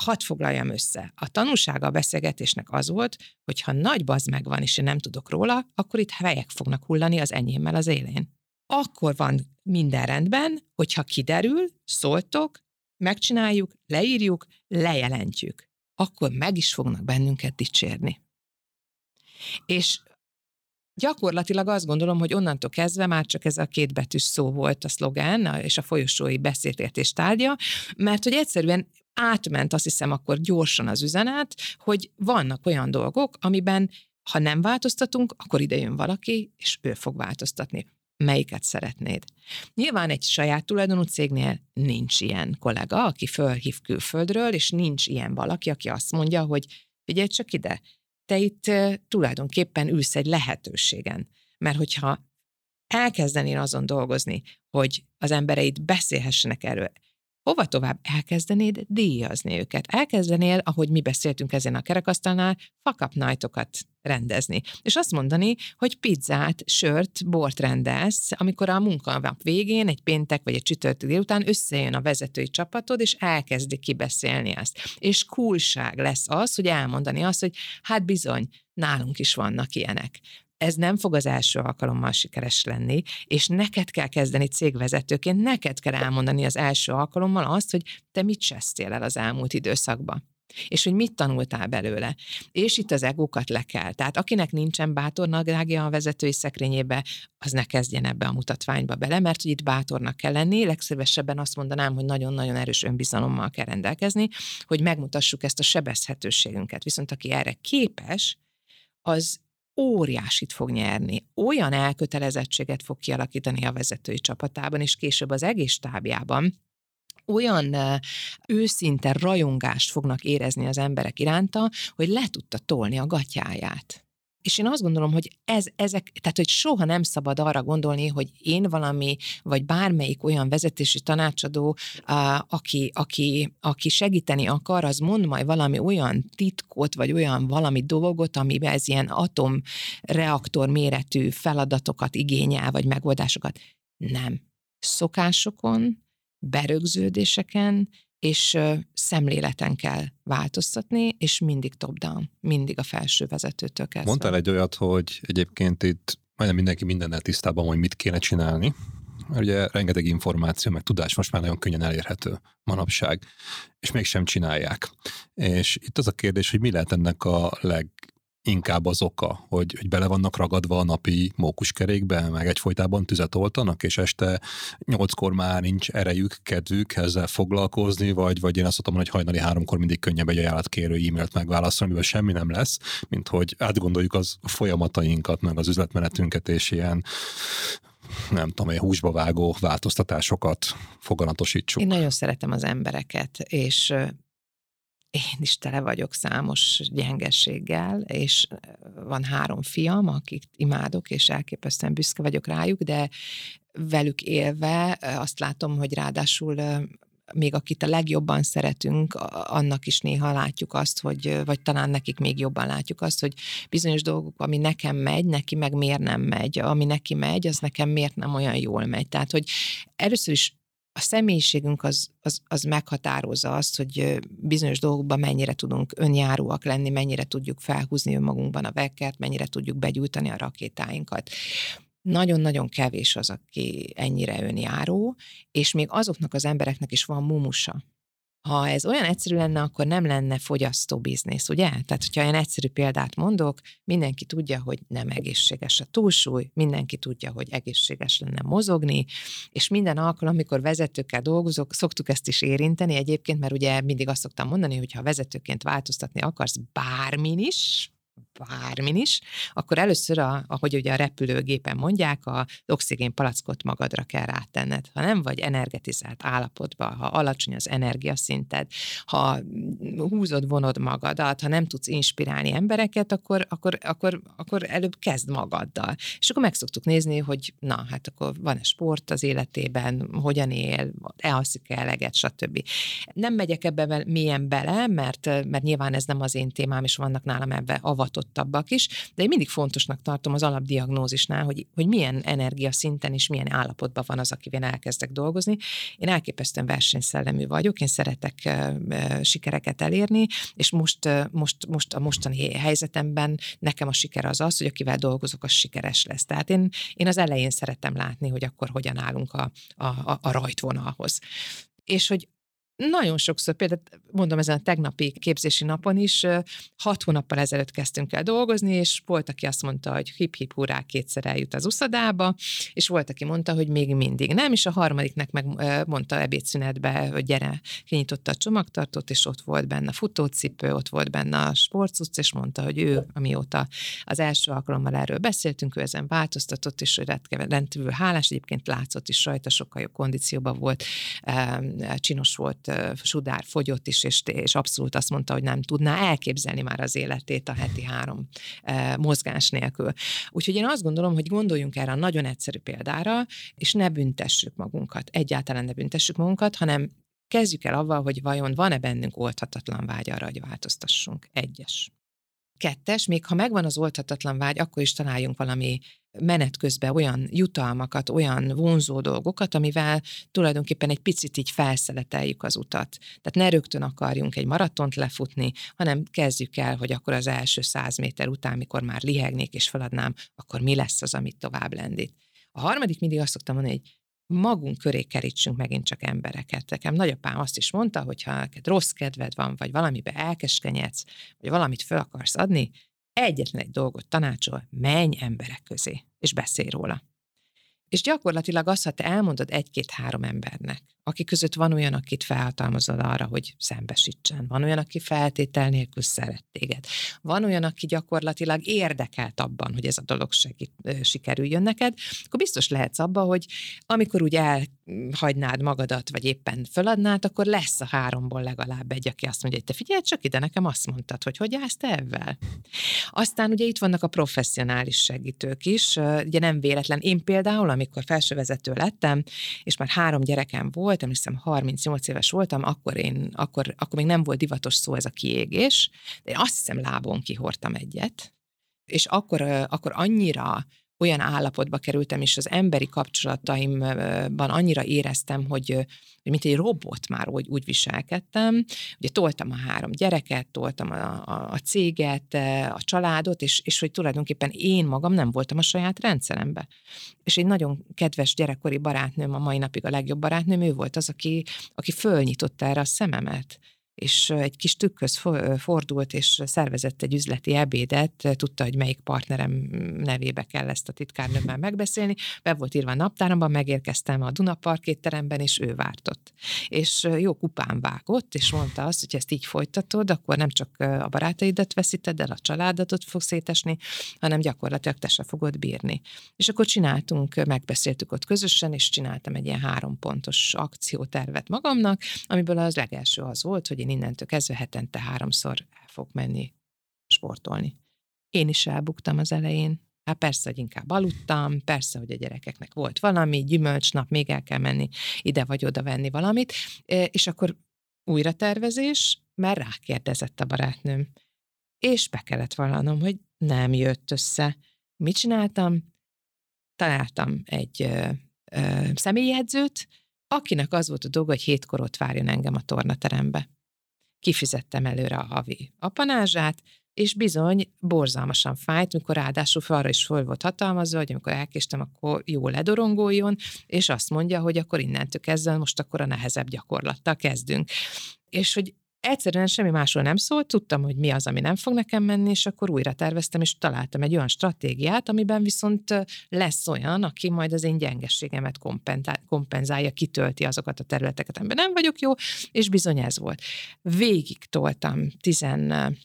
hadd foglaljam össze. A tanulsága a beszélgetésnek az volt, hogy ha nagy baz megvan, és én nem tudok róla, akkor itt helyek fognak hullani az enyémmel az élén. Akkor van minden rendben, hogyha kiderül, szóltok, megcsináljuk, leírjuk, lejelentjük. Akkor meg is fognak bennünket dicsérni. És gyakorlatilag azt gondolom, hogy onnantól kezdve már csak ez a kétbetűs szó volt a szlogán és a folyosói beszélértés tárgya, mert hogy egyszerűen átment azt hiszem akkor gyorsan az üzenet, hogy vannak olyan dolgok, amiben ha nem változtatunk, akkor ide jön valaki, és ő fog változtatni. Melyiket szeretnéd? Nyilván egy saját tulajdonú cégnél nincs ilyen kollega, aki fölhív külföldről, és nincs ilyen valaki, aki azt mondja, hogy figyelj csak ide, te itt tulajdonképpen ülsz egy lehetőségen. Mert hogyha elkezdenél azon dolgozni, hogy az embereid beszélhessenek erről, hova tovább elkezdenéd díjazni őket? Elkezdenél, ahogy mi beszéltünk ezen a kerekasztalnál, fakap rendezni. És azt mondani, hogy pizzát, sört, bort rendelsz, amikor a munkanap végén, egy péntek vagy egy csütörtök délután összejön a vezetői csapatod, és elkezdi kibeszélni ezt. És kulság lesz az, hogy elmondani azt, hogy hát bizony, nálunk is vannak ilyenek ez nem fog az első alkalommal sikeres lenni, és neked kell kezdeni cégvezetőként, neked kell elmondani az első alkalommal azt, hogy te mit csesztél el az elmúlt időszakban és hogy mit tanultál belőle. És itt az egókat le kell. Tehát akinek nincsen bátor nadrágja a vezetői szekrényébe, az ne kezdjen ebbe a mutatványba bele, mert hogy itt bátornak kell lenni. Legszívesebben azt mondanám, hogy nagyon-nagyon erős önbizalommal kell rendelkezni, hogy megmutassuk ezt a sebezhetőségünket. Viszont aki erre képes, az óriásit fog nyerni. Olyan elkötelezettséget fog kialakítani a vezetői csapatában, és később az egész tábjában, olyan őszinte rajongást fognak érezni az emberek iránta, hogy le tudta tolni a gatyáját. És én azt gondolom, hogy ez, ezek, tehát hogy soha nem szabad arra gondolni, hogy én valami, vagy bármelyik olyan vezetési tanácsadó, aki, aki, aki segíteni akar, az mond majd valami olyan titkot, vagy olyan valami dolgot, amiben ez ilyen atomreaktor méretű feladatokat igényel, vagy megoldásokat. Nem. Szokásokon, berögződéseken és szemléleten kell változtatni, és mindig top-down, mindig a felső vezetőtől kell. Mondtál egy olyat, hogy egyébként itt majdnem mindenki mindennel tisztában, hogy mit kéne csinálni, mert ugye rengeteg információ, meg tudás most már nagyon könnyen elérhető manapság, és mégsem csinálják. És itt az a kérdés, hogy mi lehet ennek a leg inkább az oka, hogy, hogy bele vannak ragadva a napi mókuskerékbe, meg egyfolytában tüzet oltanak, és este nyolckor már nincs erejük, kedvük ezzel foglalkozni, vagy, vagy én azt mondom, hogy hajnali háromkor mindig könnyebb egy ajánlatkérő e-mailt megválaszolni, mivel semmi nem lesz, mint hogy átgondoljuk az folyamatainkat, meg az üzletmenetünket, és ilyen nem tudom, egy húsba vágó változtatásokat foganatosítsuk. Én nagyon szeretem az embereket, és én is tele vagyok számos gyengességgel, és van három fiam, akik imádok, és elképesztően büszke vagyok rájuk, de velük élve azt látom, hogy ráadásul még akit a legjobban szeretünk, annak is néha látjuk azt, hogy, vagy talán nekik még jobban látjuk azt, hogy bizonyos dolgok, ami nekem megy, neki meg miért nem megy, ami neki megy, az nekem miért nem olyan jól megy. Tehát, hogy először is a személyiségünk az, az, az meghatározza azt, hogy bizonyos dolgokban mennyire tudunk önjáróak lenni, mennyire tudjuk felhúzni önmagunkban a vekkert, mennyire tudjuk begyújtani a rakétáinkat. Nagyon-nagyon kevés az, aki ennyire önjáró, és még azoknak az embereknek is van mumusa ha ez olyan egyszerű lenne, akkor nem lenne fogyasztó biznisz, ugye? Tehát, hogyha ilyen egyszerű példát mondok, mindenki tudja, hogy nem egészséges a túlsúly, mindenki tudja, hogy egészséges lenne mozogni, és minden alkalom, amikor vezetőkkel dolgozok, szoktuk ezt is érinteni egyébként, mert ugye mindig azt szoktam mondani, hogy ha vezetőként változtatni akarsz bármin is, bármin is, akkor először, a, ahogy ugye a repülőgépen mondják, a oxigén palackot magadra kell rátenned. Ha nem vagy energetizált állapotban, ha alacsony az energiaszinted, ha húzod, vonod magadat, ha nem tudsz inspirálni embereket, akkor, akkor, akkor, akkor előbb kezd magaddal. És akkor meg szoktuk nézni, hogy na, hát akkor van-e sport az életében, hogyan él, elhaszik eleget, stb. Nem megyek ebbe mélyen bele, mert, mert nyilván ez nem az én témám, és vannak nálam ebbe avatott nyitottabbak is, de én mindig fontosnak tartom az alapdiagnózisnál, hogy, hogy milyen energia szinten és milyen állapotban van az, akivel elkezdek dolgozni. Én elképesztően versenyszellemű vagyok, én szeretek uh, sikereket elérni, és most, most, most a mostani helyzetemben nekem a siker az az, hogy akivel dolgozok, az sikeres lesz. Tehát én, én az elején szeretem látni, hogy akkor hogyan állunk a, a, a rajtvonalhoz és hogy nagyon sokszor, például mondom ezen a tegnapi képzési napon is, hat hónappal ezelőtt kezdtünk el dolgozni, és volt, aki azt mondta, hogy hip-hip hurrá kétszer eljut az uszadába, és volt, aki mondta, hogy még mindig nem, és a harmadiknek meg mondta ebédszünetbe, hogy gyere, kinyitotta a csomagtartót, és ott volt benne a futócipő, ott volt benne a sportcucc, és mondta, hogy ő, amióta az első alkalommal erről beszéltünk, ő ezen változtatott, és hogy rendkívül hálás, egyébként látszott is rajta, sokkal jobb kondícióban volt, csinos volt Sudár fogyott is, és, és abszolút azt mondta, hogy nem tudná elképzelni már az életét a heti három mozgás nélkül. Úgyhogy én azt gondolom, hogy gondoljunk erre a nagyon egyszerű példára, és ne büntessük magunkat, egyáltalán ne büntessük magunkat, hanem kezdjük el avval, hogy vajon van-e bennünk oldhatatlan vágy arra, hogy változtassunk. Egyes. Kettes, még ha megvan az oldhatatlan vágy, akkor is találjunk valami menet közben olyan jutalmakat, olyan vonzó dolgokat, amivel tulajdonképpen egy picit így felszeleteljük az utat. Tehát ne rögtön akarjunk egy maratont lefutni, hanem kezdjük el, hogy akkor az első száz méter után, mikor már lihegnék és feladnám, akkor mi lesz az, amit tovább lendít. A harmadik mindig azt szoktam mondani, hogy magunk köré kerítsünk megint csak embereket. Nekem nagyapám azt is mondta, hogy ha neked rossz kedved van, vagy valamibe elkeskenyedsz, vagy valamit fel akarsz adni, egyetlen egy dolgot tanácsol, menj emberek közé, és beszélj róla. És gyakorlatilag azt, ha te elmondod egy-két-három embernek, aki között van olyan, akit felhatalmazod arra, hogy szembesítsen, van olyan, aki feltétel nélkül szeret téged, van olyan, aki gyakorlatilag érdekelt abban, hogy ez a dolog segít, sikerüljön neked, akkor biztos lehetsz abba, hogy amikor úgy elhagynád magadat, vagy éppen föladnád, akkor lesz a háromból legalább egy, aki azt mondja, hogy te figyelj csak ide, nekem azt mondtad, hogy hogy állsz te ebben. Aztán ugye itt vannak a professzionális segítők is, ugye nem véletlen. Én például, amikor felsővezető lettem, és már három gyerekem volt, emlékszem 38 éves voltam, akkor én, akkor, akkor még nem volt divatos szó ez a kiégés, de én azt hiszem lábon kihortam egyet, és akkor, akkor annyira olyan állapotba kerültem, és az emberi kapcsolataimban annyira éreztem, hogy, mint egy robot már úgy, úgy viselkedtem. Ugye toltam a három gyereket, toltam a, a, a céget, a családot, és, és hogy tulajdonképpen én magam nem voltam a saját rendszerembe. És egy nagyon kedves gyerekkori barátnőm, a mai napig a legjobb barátnőm, ő volt az, aki, aki fölnyitotta erre a szememet és egy kis tükköz fordult, és szervezett egy üzleti ebédet, tudta, hogy melyik partnerem nevébe kell ezt a titkárnőmmel megbeszélni. Be volt írva a naptáramban, megérkeztem a Dunapark étteremben, és ő vártott. És jó kupán vágott, és mondta azt, hogy ezt így folytatod, akkor nem csak a barátaidat veszíted el, a családatot fog szétesni, hanem gyakorlatilag te se fogod bírni. És akkor csináltunk, megbeszéltük ott közösen, és csináltam egy ilyen három pontos akciótervet magamnak, amiből az legelső az volt, hogy én innentől kezdve hetente háromszor el fog menni sportolni. Én is elbuktam az elején. Hát persze, hogy inkább aludtam, persze, hogy a gyerekeknek volt valami, gyümölcsnap, még el kell menni ide vagy oda venni valamit, és akkor újra tervezés, mert rákérdezett a barátnőm. És be kellett vallanom, hogy nem jött össze. Mit csináltam? Találtam egy ö, ö, személyjegyzőt, akinek az volt a dolga, hogy hétkor ott várjon engem a tornaterembe kifizettem előre a havi apanázsát, és bizony borzalmasan fájt, mikor ráadásul arra is föl volt hatalmazva, hogy amikor elkéstem, akkor jó ledorongoljon, és azt mondja, hogy akkor innentől kezdve most akkor a nehezebb gyakorlattal kezdünk. És hogy Egyszerűen semmi másról nem szólt, tudtam, hogy mi az, ami nem fog nekem menni, és akkor újra terveztem, és találtam egy olyan stratégiát, amiben viszont lesz olyan, aki majd az én gyengességemet kompenzálja, kitölti azokat a területeket, amiben nem vagyok jó, és bizony ez volt. Végig toltam tizen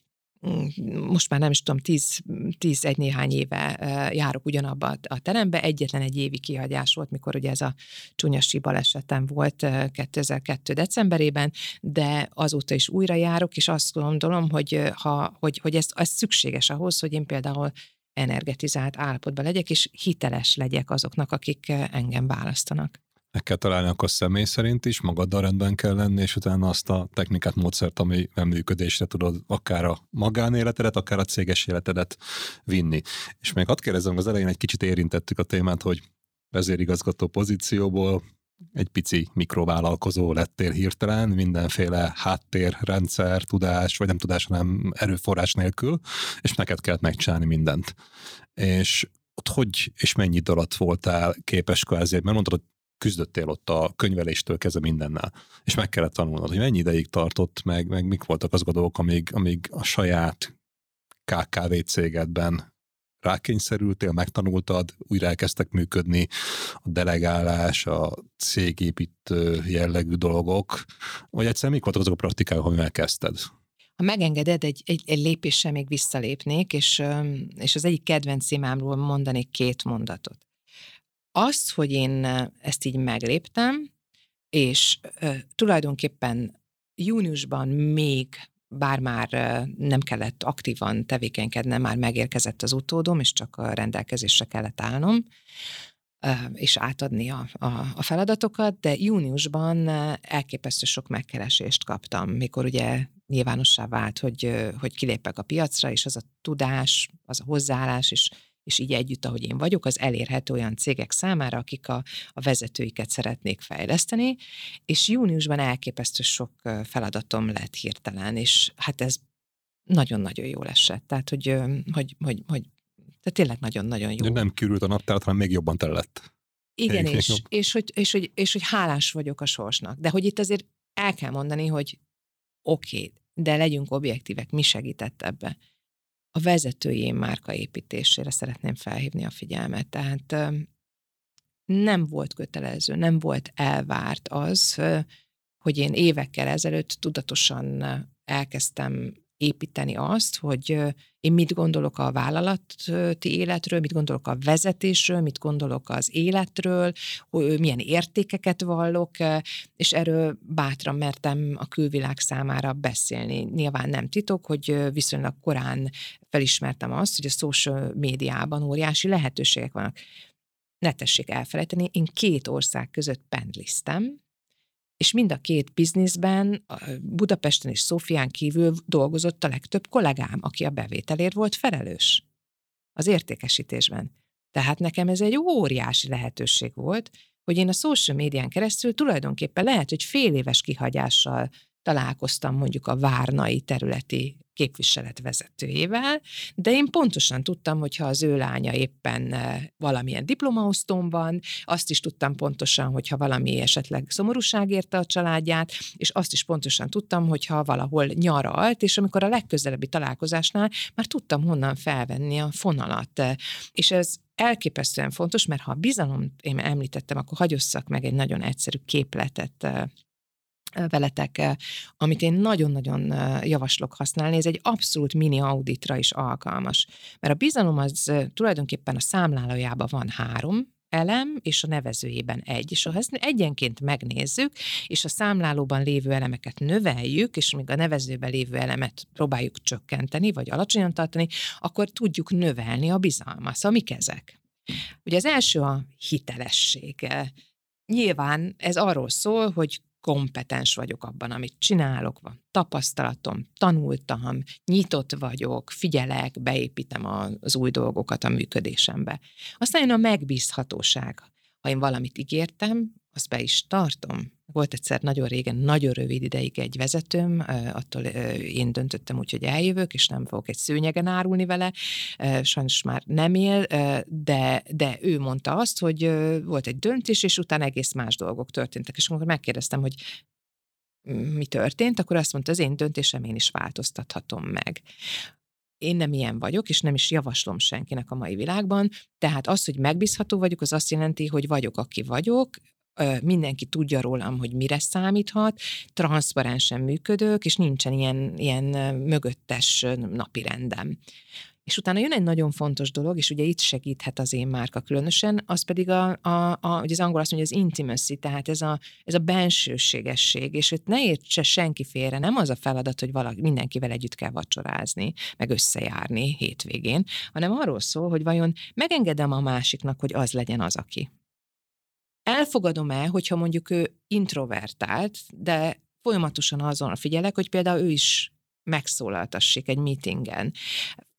most már nem is tudom, tíz, tíz egy néhány éve járok ugyanabba a terembe, egyetlen egy évi kihagyás volt, mikor ugye ez a csúnyasi balesetem volt 2002. decemberében, de azóta is újra járok, és azt gondolom, hogy, ha, hogy, hogy ez, ez szükséges ahhoz, hogy én például energetizált állapotban legyek, és hiteles legyek azoknak, akik engem választanak meg kell találni akkor személy szerint is, magaddal rendben kell lenni, és utána azt a technikát, módszert, ami működésre tudod akár a magánéletedet, akár a céges életedet vinni. És még hadd kérdezem, az elején egy kicsit érintettük a témát, hogy vezérigazgató pozícióból egy pici mikrovállalkozó lettél hirtelen, mindenféle háttér, rendszer, tudás, vagy nem tudás, hanem erőforrás nélkül, és neked kellett megcsinálni mindent. És ott hogy és mennyi idő alatt voltál képes kvázi, mert mondtad, hogy küzdöttél ott a könyveléstől kezdve mindennel. És meg kellett tanulnod, hogy mennyi ideig tartott, meg, meg mik voltak azok a amíg, amíg a saját KKV cégedben rákényszerültél, megtanultad, újra elkezdtek működni a delegálás, a cégépítő jellegű dolgok, vagy egyszerűen mik voltak azok a praktikák, ahogy megkezdted? Ha megengeded, egy, egy, egy lépéssel még visszalépnék, és, és az egyik kedvenc imámról mondanék két mondatot. Az, hogy én ezt így megléptem, és uh, tulajdonképpen júniusban még bár már nem kellett aktívan tevékenykednem, már megérkezett az utódom, és csak a rendelkezésre kellett állnom, és átadni a, a, a feladatokat, de júniusban elképesztő sok megkeresést kaptam, mikor ugye nyilvánossá vált, hogy, hogy kilépek a piacra, és az a tudás, az a hozzáállás, és és így együtt, ahogy én vagyok, az elérhető olyan cégek számára, akik a, a vezetőiket szeretnék fejleszteni, és júniusban elképesztő sok feladatom lett hirtelen, és hát ez nagyon-nagyon jól esett. Tehát, hogy, hogy, hogy, hogy tehát tényleg nagyon-nagyon jó. Nem kürült a naptárat, hanem még jobban telett. Igen, és, és, és, hogy, és, hogy, és hogy hálás vagyok a sorsnak. De hogy itt azért el kell mondani, hogy oké, okay, de legyünk objektívek, mi segített ebbe a vezetői márka építésére szeretném felhívni a figyelmet. Tehát nem volt kötelező, nem volt elvárt az, hogy én évekkel ezelőtt tudatosan elkezdtem építeni azt, hogy én mit gondolok a vállalati életről, mit gondolok a vezetésről, mit gondolok az életről, hogy milyen értékeket vallok, és erről bátran mertem a külvilág számára beszélni. Nyilván nem titok, hogy viszonylag korán felismertem azt, hogy a social médiában óriási lehetőségek vannak. Ne tessék elfelejteni, én két ország között pendliztem, és mind a két bizniszben, Budapesten és Szófián kívül dolgozott a legtöbb kollégám, aki a bevételért volt felelős az értékesítésben. Tehát nekem ez egy óriási lehetőség volt, hogy én a social médián keresztül tulajdonképpen lehet, hogy fél éves kihagyással találkoztam mondjuk a Várnai területi képviselet vezetőjével, de én pontosan tudtam, hogy ha az ő lánya éppen eh, valamilyen diplomaosztón van, azt is tudtam pontosan, hogyha valami esetleg szomorúság érte a családját, és azt is pontosan tudtam, hogyha valahol nyaralt, és amikor a legközelebbi találkozásnál már tudtam honnan felvenni a fonalat. És ez elképesztően fontos, mert ha a bizalom én említettem, akkor hagyosszak meg egy nagyon egyszerű képletet eh, veletek, amit én nagyon-nagyon javaslok használni, ez egy abszolút mini auditra is alkalmas. Mert a bizalom az tulajdonképpen a számlálójában van három, elem, és a nevezőjében egy. És ha ezt egyenként megnézzük, és a számlálóban lévő elemeket növeljük, és még a nevezőben lévő elemet próbáljuk csökkenteni, vagy alacsonyan tartani, akkor tudjuk növelni a bizalmat. Szóval mik ezek? Ugye az első a hitelesség. Nyilván ez arról szól, hogy kompetens vagyok abban, amit csinálok, van tapasztalatom, tanultam, nyitott vagyok, figyelek, beépítem az új dolgokat a működésembe. Aztán jön a megbízhatóság. Ha én valamit ígértem, azt be is tartom. Volt egyszer nagyon régen, nagyon rövid ideig egy vezetőm, attól én döntöttem úgy, hogy eljövök, és nem fogok egy szőnyegen árulni vele, sajnos már nem él, de, de ő mondta azt, hogy volt egy döntés, és utána egész más dolgok történtek. És amikor megkérdeztem, hogy mi történt, akkor azt mondta, az én döntésem én is változtathatom meg én nem ilyen vagyok, és nem is javaslom senkinek a mai világban. Tehát az, hogy megbízható vagyok, az azt jelenti, hogy vagyok, aki vagyok, mindenki tudja rólam, hogy mire számíthat, transzparensen működök, és nincsen ilyen, ilyen mögöttes napi rendem. És utána jön egy nagyon fontos dolog, és ugye itt segíthet az én márka különösen, az pedig a, a, a hogy az angol azt mondja, az intimacy, tehát ez a, ez a bensőségesség, és itt ne értse senki félre, nem az a feladat, hogy valaki, mindenkivel együtt kell vacsorázni, meg összejárni hétvégén, hanem arról szól, hogy vajon megengedem a másiknak, hogy az legyen az, aki. Elfogadom-e, hogyha mondjuk ő introvertált, de folyamatosan azon figyelek, hogy például ő is megszólaltassék egy meetingen.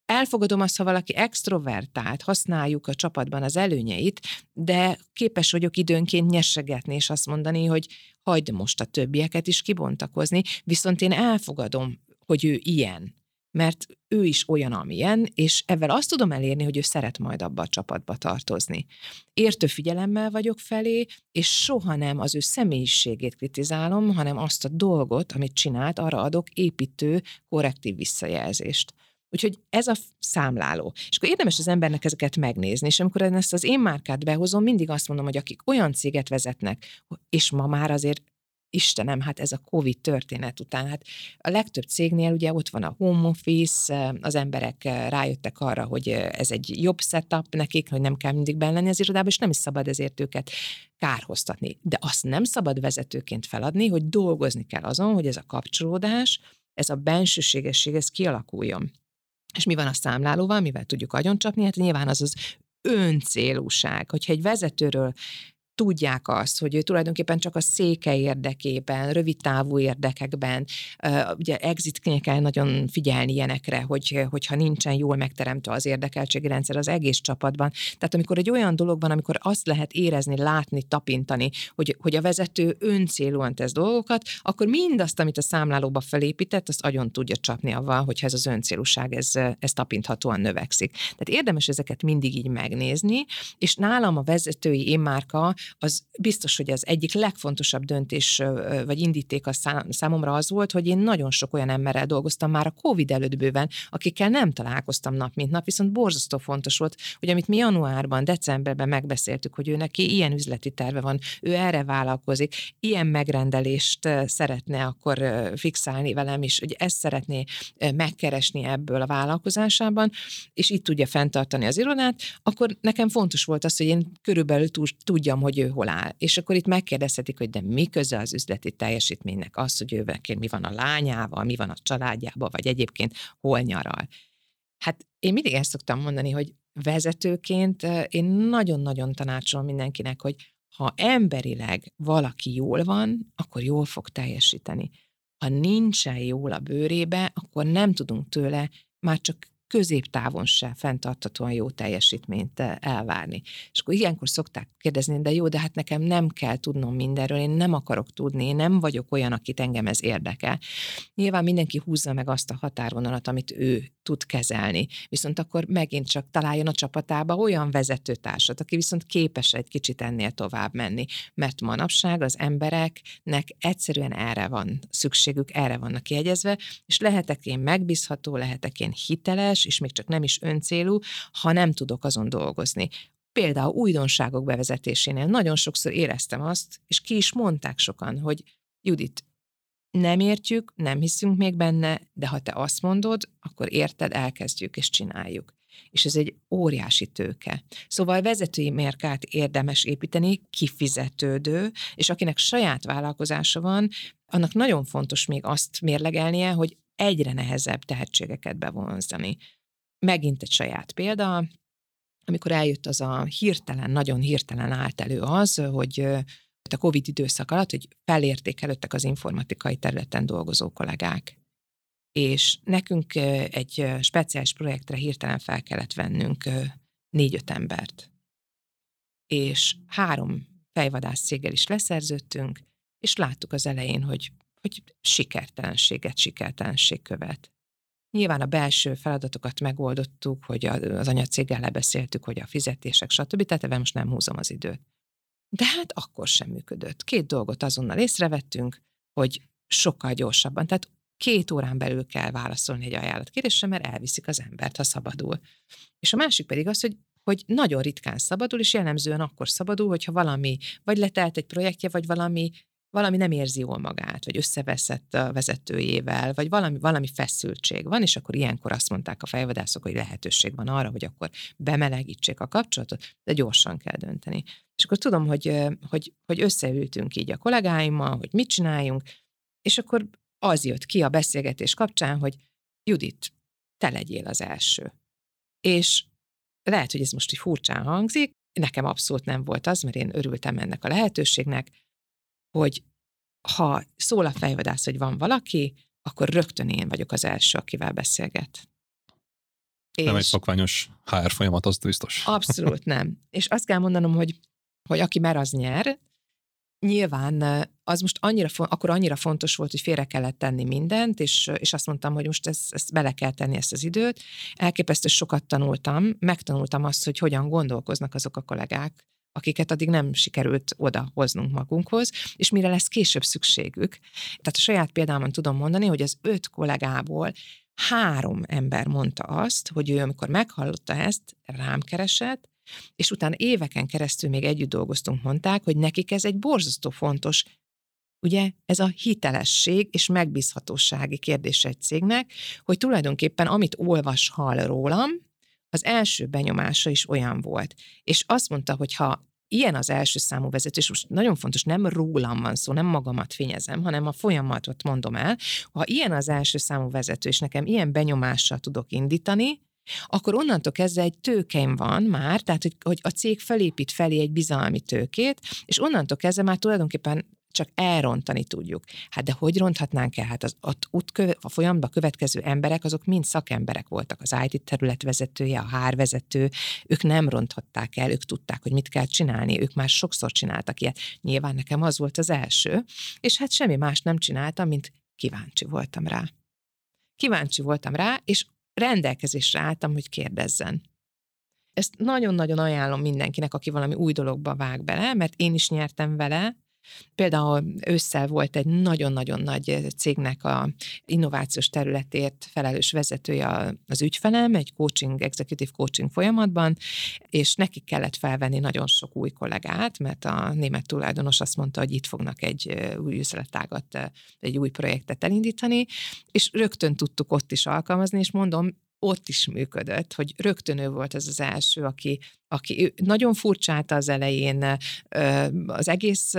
Elfogadom azt, ha valaki extrovertált, használjuk a csapatban az előnyeit, de képes vagyok időnként nyesegetni, és azt mondani, hogy hagyd most a többieket is kibontakozni, viszont én elfogadom, hogy ő ilyen mert ő is olyan, amilyen, és ezzel azt tudom elérni, hogy ő szeret majd abba a csapatba tartozni. Értő figyelemmel vagyok felé, és soha nem az ő személyiségét kritizálom, hanem azt a dolgot, amit csinált, arra adok építő, korrektív visszajelzést. Úgyhogy ez a számláló. És akkor érdemes az embernek ezeket megnézni, és amikor ezt az én márkát behozom, mindig azt mondom, hogy akik olyan céget vezetnek, és ma már azért Istenem, hát ez a Covid történet után, hát a legtöbb cégnél ugye ott van a home office, az emberek rájöttek arra, hogy ez egy jobb setup nekik, hogy nem kell mindig benne lenni az irodában, és nem is szabad ezért őket kárhoztatni. De azt nem szabad vezetőként feladni, hogy dolgozni kell azon, hogy ez a kapcsolódás, ez a bensőségesség, ez kialakuljon. És mi van a számlálóval, mivel tudjuk agyoncsapni? Hát nyilván az az öncélúság. Hogyha egy vezetőről tudják azt, hogy ő tulajdonképpen csak a széke érdekében, rövid távú érdekekben, ugye exitnél kell nagyon figyelni ilyenekre, hogy, hogyha nincsen jól megteremtve az érdekeltségi rendszer az egész csapatban. Tehát amikor egy olyan dolog van, amikor azt lehet érezni, látni, tapintani, hogy, hogy a vezető öncélúan tesz dolgokat, akkor mindazt, amit a számlálóba felépített, azt agyon tudja csapni avval, hogyha ez az öncélúság, ez, ez tapinthatóan növekszik. Tehát érdemes ezeket mindig így megnézni, és nálam a vezetői én márka az biztos, hogy az egyik legfontosabb döntés vagy indíték a számomra az volt, hogy én nagyon sok olyan emberrel dolgoztam már a COVID előtt bőven, akikkel nem találkoztam nap mint nap, viszont borzasztó fontos volt, hogy amit mi januárban, decemberben megbeszéltük, hogy ő neki ilyen üzleti terve van, ő erre vállalkozik, ilyen megrendelést szeretne akkor fixálni velem is, hogy ezt szeretné megkeresni ebből a vállalkozásában, és itt tudja fenntartani az irodát, akkor nekem fontos volt az, hogy én körülbelül tudjam, hogy ő hol áll. És akkor itt megkérdezhetik, hogy de mi köze az üzleti teljesítménynek az, hogy ő mi van a lányával, mi van a családjával, vagy egyébként hol nyaral. Hát én mindig ezt szoktam mondani, hogy vezetőként én nagyon-nagyon tanácsolom mindenkinek, hogy ha emberileg valaki jól van, akkor jól fog teljesíteni. Ha nincsen jól a bőrébe, akkor nem tudunk tőle már csak középtávon se fenntartatóan jó teljesítményt eh, elvárni. És akkor ilyenkor szokták kérdezni, de jó, de hát nekem nem kell tudnom mindenről, én nem akarok tudni, én nem vagyok olyan, akit engem ez érdekel. Nyilván mindenki húzza meg azt a határvonalat, amit ő tud kezelni, viszont akkor megint csak találjon a csapatába olyan vezetőtársat, aki viszont képes egy kicsit ennél tovább menni, mert manapság az embereknek egyszerűen erre van szükségük, erre vannak kiegyezve, és lehetek én megbízható, lehetek én hiteles, és még csak nem is öncélú, ha nem tudok azon dolgozni. Például újdonságok bevezetésénél nagyon sokszor éreztem azt, és ki is mondták sokan, hogy Judit, nem értjük, nem hiszünk még benne, de ha te azt mondod, akkor érted, elkezdjük és csináljuk. És ez egy óriási tőke. Szóval vezetői mérkát érdemes építeni, kifizetődő, és akinek saját vállalkozása van, annak nagyon fontos még azt mérlegelnie, hogy egyre nehezebb tehetségeket bevonzani. Megint egy saját példa, amikor eljött az a hirtelen, nagyon hirtelen állt elő az, hogy a COVID időszak alatt, hogy felértékelődtek az informatikai területen dolgozó kollégák. És nekünk egy speciális projektre hirtelen fel kellett vennünk négy-öt embert. És három fejvadász céggel is leszerződtünk, és láttuk az elején, hogy, hogy sikertelenséget, sikertelenség követ. Nyilván a belső feladatokat megoldottuk, hogy az anyacéggel lebeszéltük, hogy a fizetések, stb. Tehát ebben most nem húzom az időt. De hát akkor sem működött. Két dolgot azonnal észrevettünk, hogy sokkal gyorsabban, tehát két órán belül kell válaszolni egy ajánlatkérésre, mert elviszik az embert, ha szabadul. És a másik pedig az, hogy hogy nagyon ritkán szabadul, és jellemzően akkor szabadul, hogyha valami, vagy letelt egy projektje, vagy valami valami nem érzi jól magát, vagy összeveszett a vezetőjével, vagy valami, valami feszültség van, és akkor ilyenkor azt mondták a fejvadászok, hogy lehetőség van arra, hogy akkor bemelegítsék a kapcsolatot, de gyorsan kell dönteni. És akkor tudom, hogy, hogy, hogy összeültünk így a kollégáimmal, hogy mit csináljunk, és akkor az jött ki a beszélgetés kapcsán, hogy Judit, te legyél az első. És lehet, hogy ez most így furcsán hangzik, nekem abszolút nem volt az, mert én örültem ennek a lehetőségnek, hogy ha szól a fejvadász, hogy van valaki, akkor rögtön én vagyok az első, akivel beszélget. És nem egy szokványos HR folyamat, az biztos. Abszolút (laughs) nem. És azt kell mondanom, hogy, hogy aki mer, az nyer. Nyilván az most annyira, akkor annyira fontos volt, hogy félre kellett tenni mindent, és, és azt mondtam, hogy most ezt, ezt bele kell tenni ezt az időt. Elképesztő sokat tanultam, megtanultam azt, hogy hogyan gondolkoznak azok a kollégák, akiket addig nem sikerült oda hoznunk magunkhoz, és mire lesz később szükségük. Tehát a saját példámon tudom mondani, hogy az öt kollégából három ember mondta azt, hogy ő amikor meghallotta ezt, rám keresett, és utána éveken keresztül még együtt dolgoztunk, mondták, hogy nekik ez egy borzasztó fontos ugye ez a hitelesség és megbízhatósági kérdése egy cégnek, hogy tulajdonképpen amit olvas, hall rólam, az első benyomása is olyan volt. És azt mondta, hogy ha ilyen az első számú vezető, és most nagyon fontos, nem rólam van szó, nem magamat fényezem, hanem a folyamatot mondom el, ha ilyen az első számú vezető, és nekem ilyen benyomással tudok indítani, akkor onnantól kezdve egy tőkeim van már, tehát hogy, hogy a cég felépít felé egy bizalmi tőkét, és onnantól kezdve már tulajdonképpen csak elrontani tudjuk. Hát de hogy ronthatnánk el? Hát az ott útköve, a folyamban következő emberek, azok mind szakemberek voltak. Az IT terület vezetője, a hárvezető, ők nem ronthatták el, ők tudták, hogy mit kell csinálni, ők már sokszor csináltak ilyet. Nyilván nekem az volt az első, és hát semmi más nem csináltam, mint kíváncsi voltam rá. Kíváncsi voltam rá, és rendelkezésre álltam, hogy kérdezzen. Ezt nagyon-nagyon ajánlom mindenkinek, aki valami új dologba vág bele, mert én is nyertem vele, Például ősszel volt egy nagyon-nagyon nagy cégnek a innovációs területért felelős vezetője az ügyfelem, egy coaching, executive coaching folyamatban, és neki kellett felvenni nagyon sok új kollégát, mert a német tulajdonos azt mondta, hogy itt fognak egy új üzletágat, egy új projektet elindítani, és rögtön tudtuk ott is alkalmazni, és mondom, ott is működött, hogy rögtön ő volt ez az első, aki, aki nagyon furcsálta az elején, az egész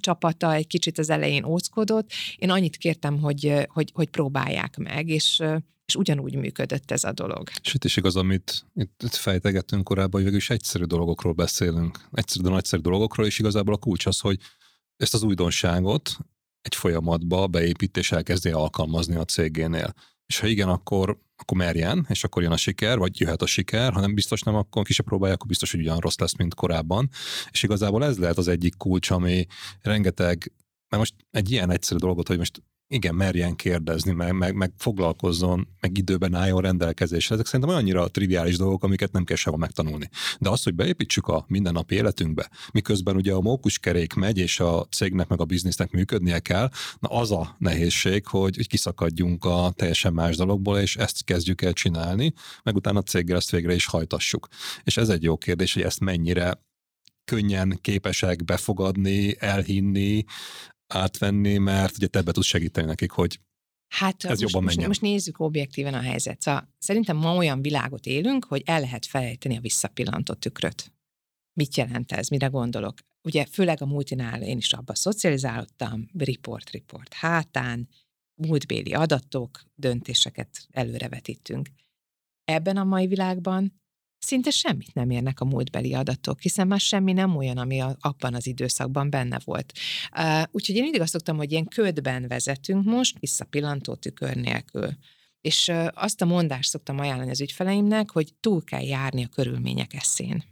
csapata egy kicsit az elején óckodott. Én annyit kértem, hogy, hogy, hogy próbálják meg, és és ugyanúgy működött ez a dolog. Itt is igaz, amit itt, fejtegettünk korábban, hogy végül is egyszerű dolgokról beszélünk. Egyszerű, de nagyszerű dolgokról, és igazából a kulcs az, hogy ezt az újdonságot egy folyamatba beépít és alkalmazni a cégénél. És ha igen, akkor akkor merjen, és akkor jön a siker, vagy jöhet a siker, hanem biztos nem, akkor ki se próbálja, akkor biztos, hogy ugyan rossz lesz, mint korábban. És igazából ez lehet az egyik kulcs, ami rengeteg, mert most egy ilyen egyszerű dolgot, hogy most igen, merjen kérdezni, meg, meg, meg foglalkozzon, meg időben álljon rendelkezésre. Ezek szerintem annyira triviális dolgok, amiket nem kell sehol megtanulni. De az, hogy beépítsük a mindennapi életünkbe, miközben ugye a mókuskerék megy, és a cégnek meg a biznisznek működnie kell, na az a nehézség, hogy, hogy kiszakadjunk a teljesen más dologból, és ezt kezdjük el csinálni, meg utána a céggel ezt végre is hajtassuk. És ez egy jó kérdés, hogy ezt mennyire könnyen képesek befogadni, elhinni, átvenni, mert ugye te be tudsz segíteni nekik, hogy Hát ez most, jobban menjen. Most, most nézzük objektíven a helyzet. Szóval szerintem ma olyan világot élünk, hogy el lehet felejteni a visszapillantott tükröt. Mit jelent ez? Mire gondolok? Ugye főleg a multinál én is abba szocializálódtam, report, report hátán, múltbéli adatok, döntéseket előrevetítünk. Ebben a mai világban szinte semmit nem érnek a múltbeli adatok, hiszen már semmi nem olyan, ami a, abban az időszakban benne volt. Uh, úgyhogy én mindig azt szoktam, hogy ilyen ködben vezetünk most, visszapillantó tükör nélkül. És uh, azt a mondást szoktam ajánlani az ügyfeleimnek, hogy túl kell járni a körülmények eszén.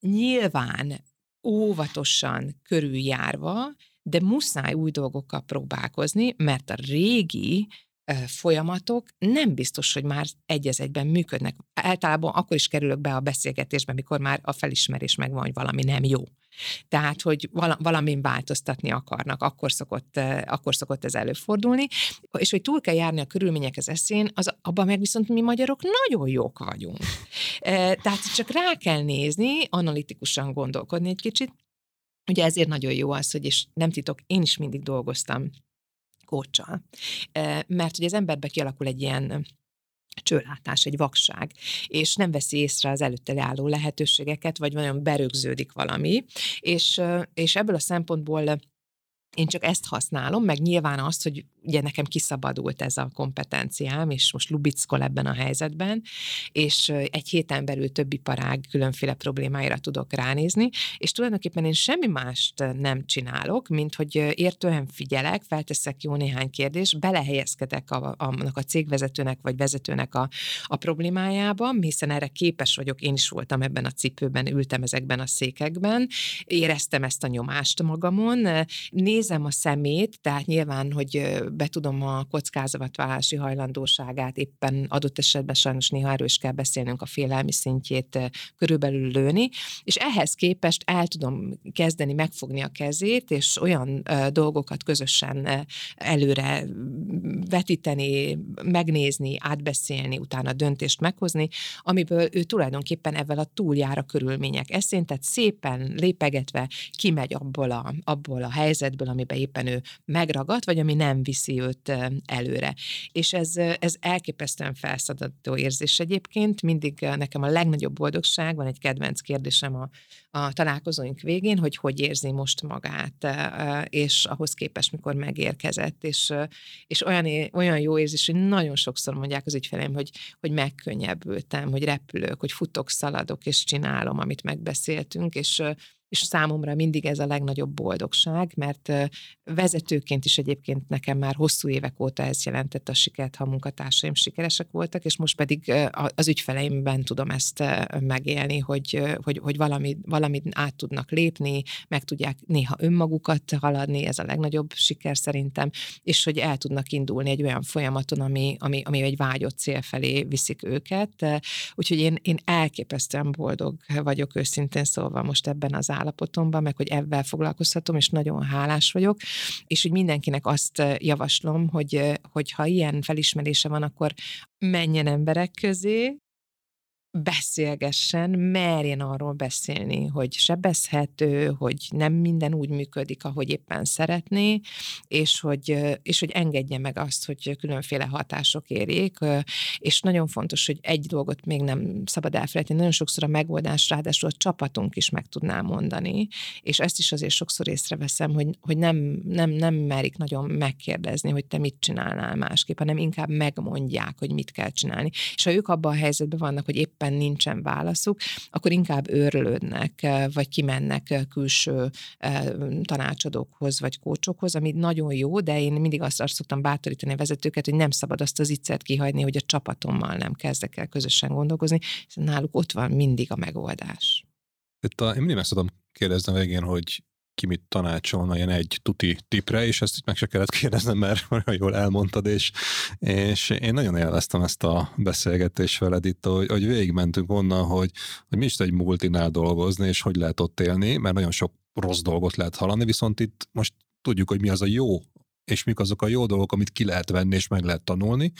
Nyilván óvatosan körüljárva, de muszáj új dolgokkal próbálkozni, mert a régi folyamatok nem biztos, hogy már egy egyben működnek. Általában akkor is kerülök be a beszélgetésbe, mikor már a felismerés megvan, hogy valami nem jó. Tehát, hogy valamin változtatni akarnak, akkor szokott, akkor szokott ez előfordulni, és hogy túl kell járni a körülmények az eszén, az, abban meg viszont mi magyarok nagyon jók vagyunk. Tehát csak rá kell nézni, analitikusan gondolkodni egy kicsit, Ugye ezért nagyon jó az, hogy, és nem titok, én is mindig dolgoztam kócsal. Mert hogy az emberbe kialakul egy ilyen csőlátás, egy vakság, és nem veszi észre az előtte álló lehetőségeket, vagy nagyon berögződik valami, és, és ebből a szempontból én csak ezt használom, meg nyilván azt, hogy ugye nekem kiszabadult ez a kompetenciám, és most lubickol ebben a helyzetben, és egy héten belül több iparág különféle problémáira tudok ránézni, és tulajdonképpen én semmi mást nem csinálok, mint hogy értően figyelek, felteszek jó néhány kérdést, belehelyezkedek a, annak a cégvezetőnek vagy vezetőnek a, a problémájában, hiszen erre képes vagyok, én is voltam ebben a cipőben, ültem ezekben a székekben, éreztem ezt a nyomást magamon, nézem a szemét, tehát nyilván, hogy be tudom a kockázatvállalási hajlandóságát, éppen adott esetben sajnos néha erről is kell beszélnünk a félelmi szintjét körülbelül lőni, és ehhez képest el tudom kezdeni megfogni a kezét, és olyan dolgokat közösen előre vetíteni, megnézni, átbeszélni, utána döntést meghozni, amiből ő tulajdonképpen ezzel a túljár a körülmények eszén, tehát szépen lépegetve kimegy abból a, abból a helyzetből, amiben éppen ő megragad, vagy ami nem visz viszi őt előre. És ez, ez elképesztően felszabadító érzés egyébként. Mindig nekem a legnagyobb boldogság, van egy kedvenc kérdésem a, a találkozóink végén, hogy hogy érzi most magát, és ahhoz képest, mikor megérkezett, és, és olyan, olyan jó érzés, hogy nagyon sokszor mondják az ügyfeleim, hogy, hogy megkönnyebbültem, hogy repülök, hogy futok, szaladok, és csinálom, amit megbeszéltünk, és és számomra mindig ez a legnagyobb boldogság, mert vezetőként is egyébként nekem már hosszú évek óta ez jelentett a sikert, ha munkatársaim sikeresek voltak, és most pedig az ügyfeleimben tudom ezt megélni, hogy, hogy, hogy valami, valamit át tudnak lépni, meg tudják néha önmagukat haladni, ez a legnagyobb siker szerintem, és hogy el tudnak indulni egy olyan folyamaton, ami, ami, ami egy vágyott cél felé viszik őket. Úgyhogy én, én elképesztően boldog vagyok őszintén szólva most ebben az állapotomban, meg hogy ebben foglalkoztatom, és nagyon hálás vagyok, és hogy mindenkinek azt javaslom, hogy, hogy ha ilyen felismerése van, akkor menjen emberek közé, beszélgessen, merjen arról beszélni, hogy sebezhető, hogy nem minden úgy működik, ahogy éppen szeretné, és hogy, és hogy engedje meg azt, hogy különféle hatások érjék, és nagyon fontos, hogy egy dolgot még nem szabad elfelejteni, nagyon sokszor a megoldás, ráadásul a csapatunk is meg tudná mondani, és ezt is azért sokszor észreveszem, hogy, hogy nem, nem, nem merik nagyon megkérdezni, hogy te mit csinálnál másképp, hanem inkább megmondják, hogy mit kell csinálni. És ha ők abban a helyzetben vannak, hogy éppen éppen nincsen válaszuk, akkor inkább őrlődnek, eh, vagy kimennek eh, külső eh, tanácsadókhoz, vagy kócsokhoz, ami nagyon jó, de én mindig azt, azt szoktam bátorítani a vezetőket, hogy nem szabad azt az iccet kihagyni, hogy a csapatommal nem kezdek el közösen gondolkozni, hiszen náluk ott van mindig a megoldás. Itt a, én mindig meg tudom kérdezni a végén, hogy ki mit tanácsolna ilyen egy tuti tipre, és ezt meg se kellett kérdeznem, mert (laughs) olyan jól elmondtad, és, és én nagyon élveztem ezt a beszélgetést veled itt, hogy, hogy végigmentünk onnan, hogy, hogy mi is egy multinál dolgozni, és hogy lehet ott élni, mert nagyon sok rossz dolgot lehet hallani, viszont itt most tudjuk, hogy mi az a jó és mik azok a jó dolgok, amit ki lehet venni és meg lehet tanulni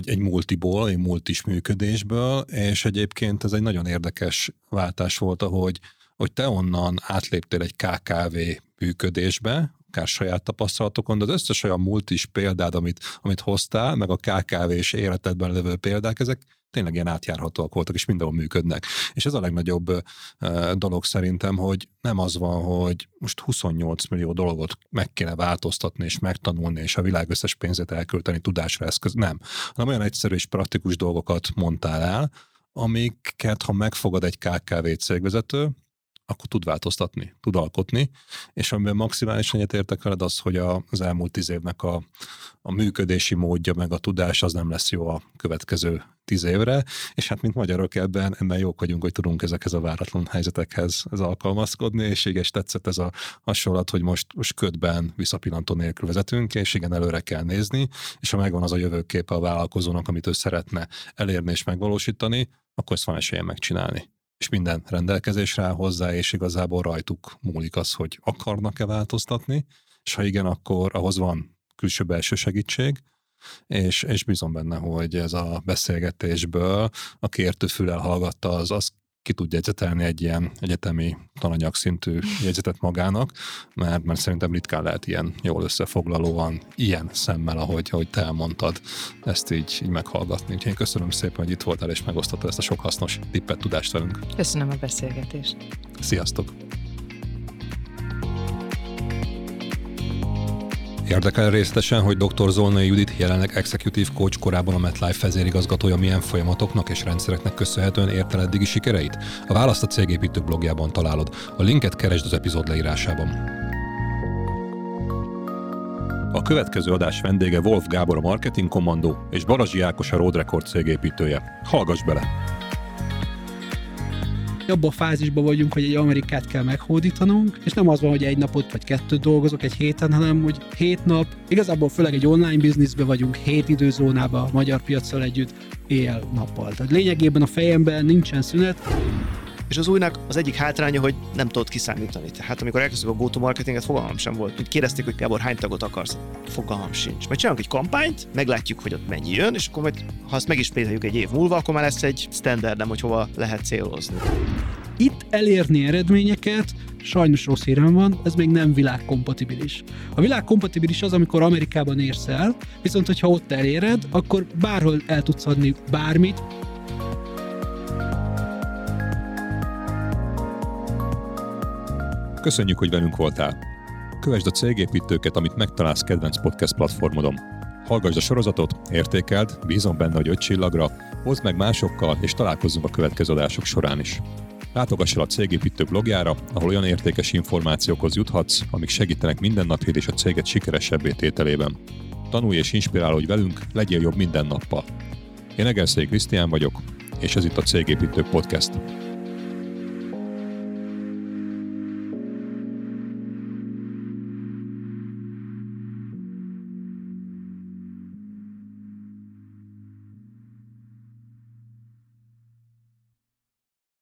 egy multiból, egy multis működésből, és egyébként ez egy nagyon érdekes váltás volt, ahogy hogy te onnan átléptél egy KKV működésbe, akár saját tapasztalatokon, de az összes olyan multis példád, amit, amit hoztál, meg a KKV-s életedben levő példák, ezek tényleg ilyen átjárhatóak voltak, és mindenhol működnek. És ez a legnagyobb uh, dolog szerintem, hogy nem az van, hogy most 28 millió dolgot meg kéne változtatni, és megtanulni, és a világ összes pénzét elkölteni tudásra eszköz. Nem. Hanem olyan egyszerű és praktikus dolgokat mondtál el, amiket, ha megfogad egy KKV cégvezető, akkor tud változtatni, tud alkotni, és amiben maximálisan egyetértek veled az, hogy az elmúlt tíz évnek a, a működési módja, meg a tudás az nem lesz jó a következő tíz évre, és hát mint magyarok ebben, ebben jók vagyunk, hogy tudunk ezekhez a váratlan helyzetekhez ez alkalmazkodni, és igen, tetszett ez a hasonlat, hogy most, most ködben visszapillantó nélkül vezetünk, és igen, előre kell nézni, és ha megvan az a jövőkép a vállalkozónak, amit ő szeretne elérni és megvalósítani, akkor ezt van esélye megcsinálni és minden rendelkezésre áll hozzá, és igazából rajtuk múlik az, hogy akarnak-e változtatni, és ha igen, akkor ahhoz van külső-belső segítség, és, és bízom benne, hogy ez a beszélgetésből, aki értőfülel hallgatta, az, az ki tud jegyzetelni egy ilyen egyetemi tananyag szintű jegyzetet magának, mert, mert szerintem ritkán lehet ilyen jól összefoglalóan, ilyen szemmel, ahogy, ahogy te elmondtad, ezt így, így meghallgatni. Úgyhogy én köszönöm szépen, hogy itt voltál és megosztottad ezt a sok hasznos tippet, tudást velünk. Köszönöm a beszélgetést. Sziasztok! Érdekel részletesen, hogy dr. Zolnai Judit jelenleg executive coach korábban a MetLife vezérigazgatója milyen folyamatoknak és rendszereknek köszönhetően érte eddigi sikereit? A választ a cégépítő blogjában találod. A linket keresd az epizód leírásában. A következő adás vendége Wolf Gábor a Marketing Kommandó és Balazsi Ákos a Road Record cégépítője. Hallgass bele! Abban a fázisban vagyunk, hogy egy Amerikát kell meghódítanunk, és nem az van, hogy egy napot vagy kettőt dolgozok egy héten, hanem hogy hét nap, igazából főleg egy online bizniszben vagyunk, hét időzónában a magyar piacsal együtt, éjjel-nappal. Tehát lényegében a fejemben nincsen szünet, és az újnak az egyik hátránya, hogy nem tudod kiszámítani. Tehát amikor elkezdtük a go-to-marketinget, fogalmam sem volt. Úgy kérdezték, hogy Gábor, hány tagot akarsz? Fogalmam sincs. Majd csinálunk egy kampányt, meglátjuk, hogy ott mennyi jön, és akkor majd, ha ezt megismételjük egy év múlva, akkor már lesz egy standardem, hogy hova lehet célozni. Itt elérni eredményeket sajnos rossz hírem van, ez még nem világkompatibilis. A világkompatibilis az, amikor Amerikában érsz el, viszont hogyha ott eléred, akkor bárhol el tudsz adni bármit, Köszönjük, hogy velünk voltál. Kövesd a cégépítőket, amit megtalálsz kedvenc podcast platformodon. Hallgassd a sorozatot, értékeld, bízom benne, hogy öt csillagra, hozd meg másokkal, és találkozzunk a következő adások során is. Látogass el a Cégépítő blogjára, ahol olyan értékes információkhoz juthatsz, amik segítenek mindennapjét és a céget sikeresebbé tételében. Tanulj és inspirálódj velünk, legyél jobb minden nappal. Én Egerszék Krisztián vagyok, és ez itt a Cégépítő Podcast.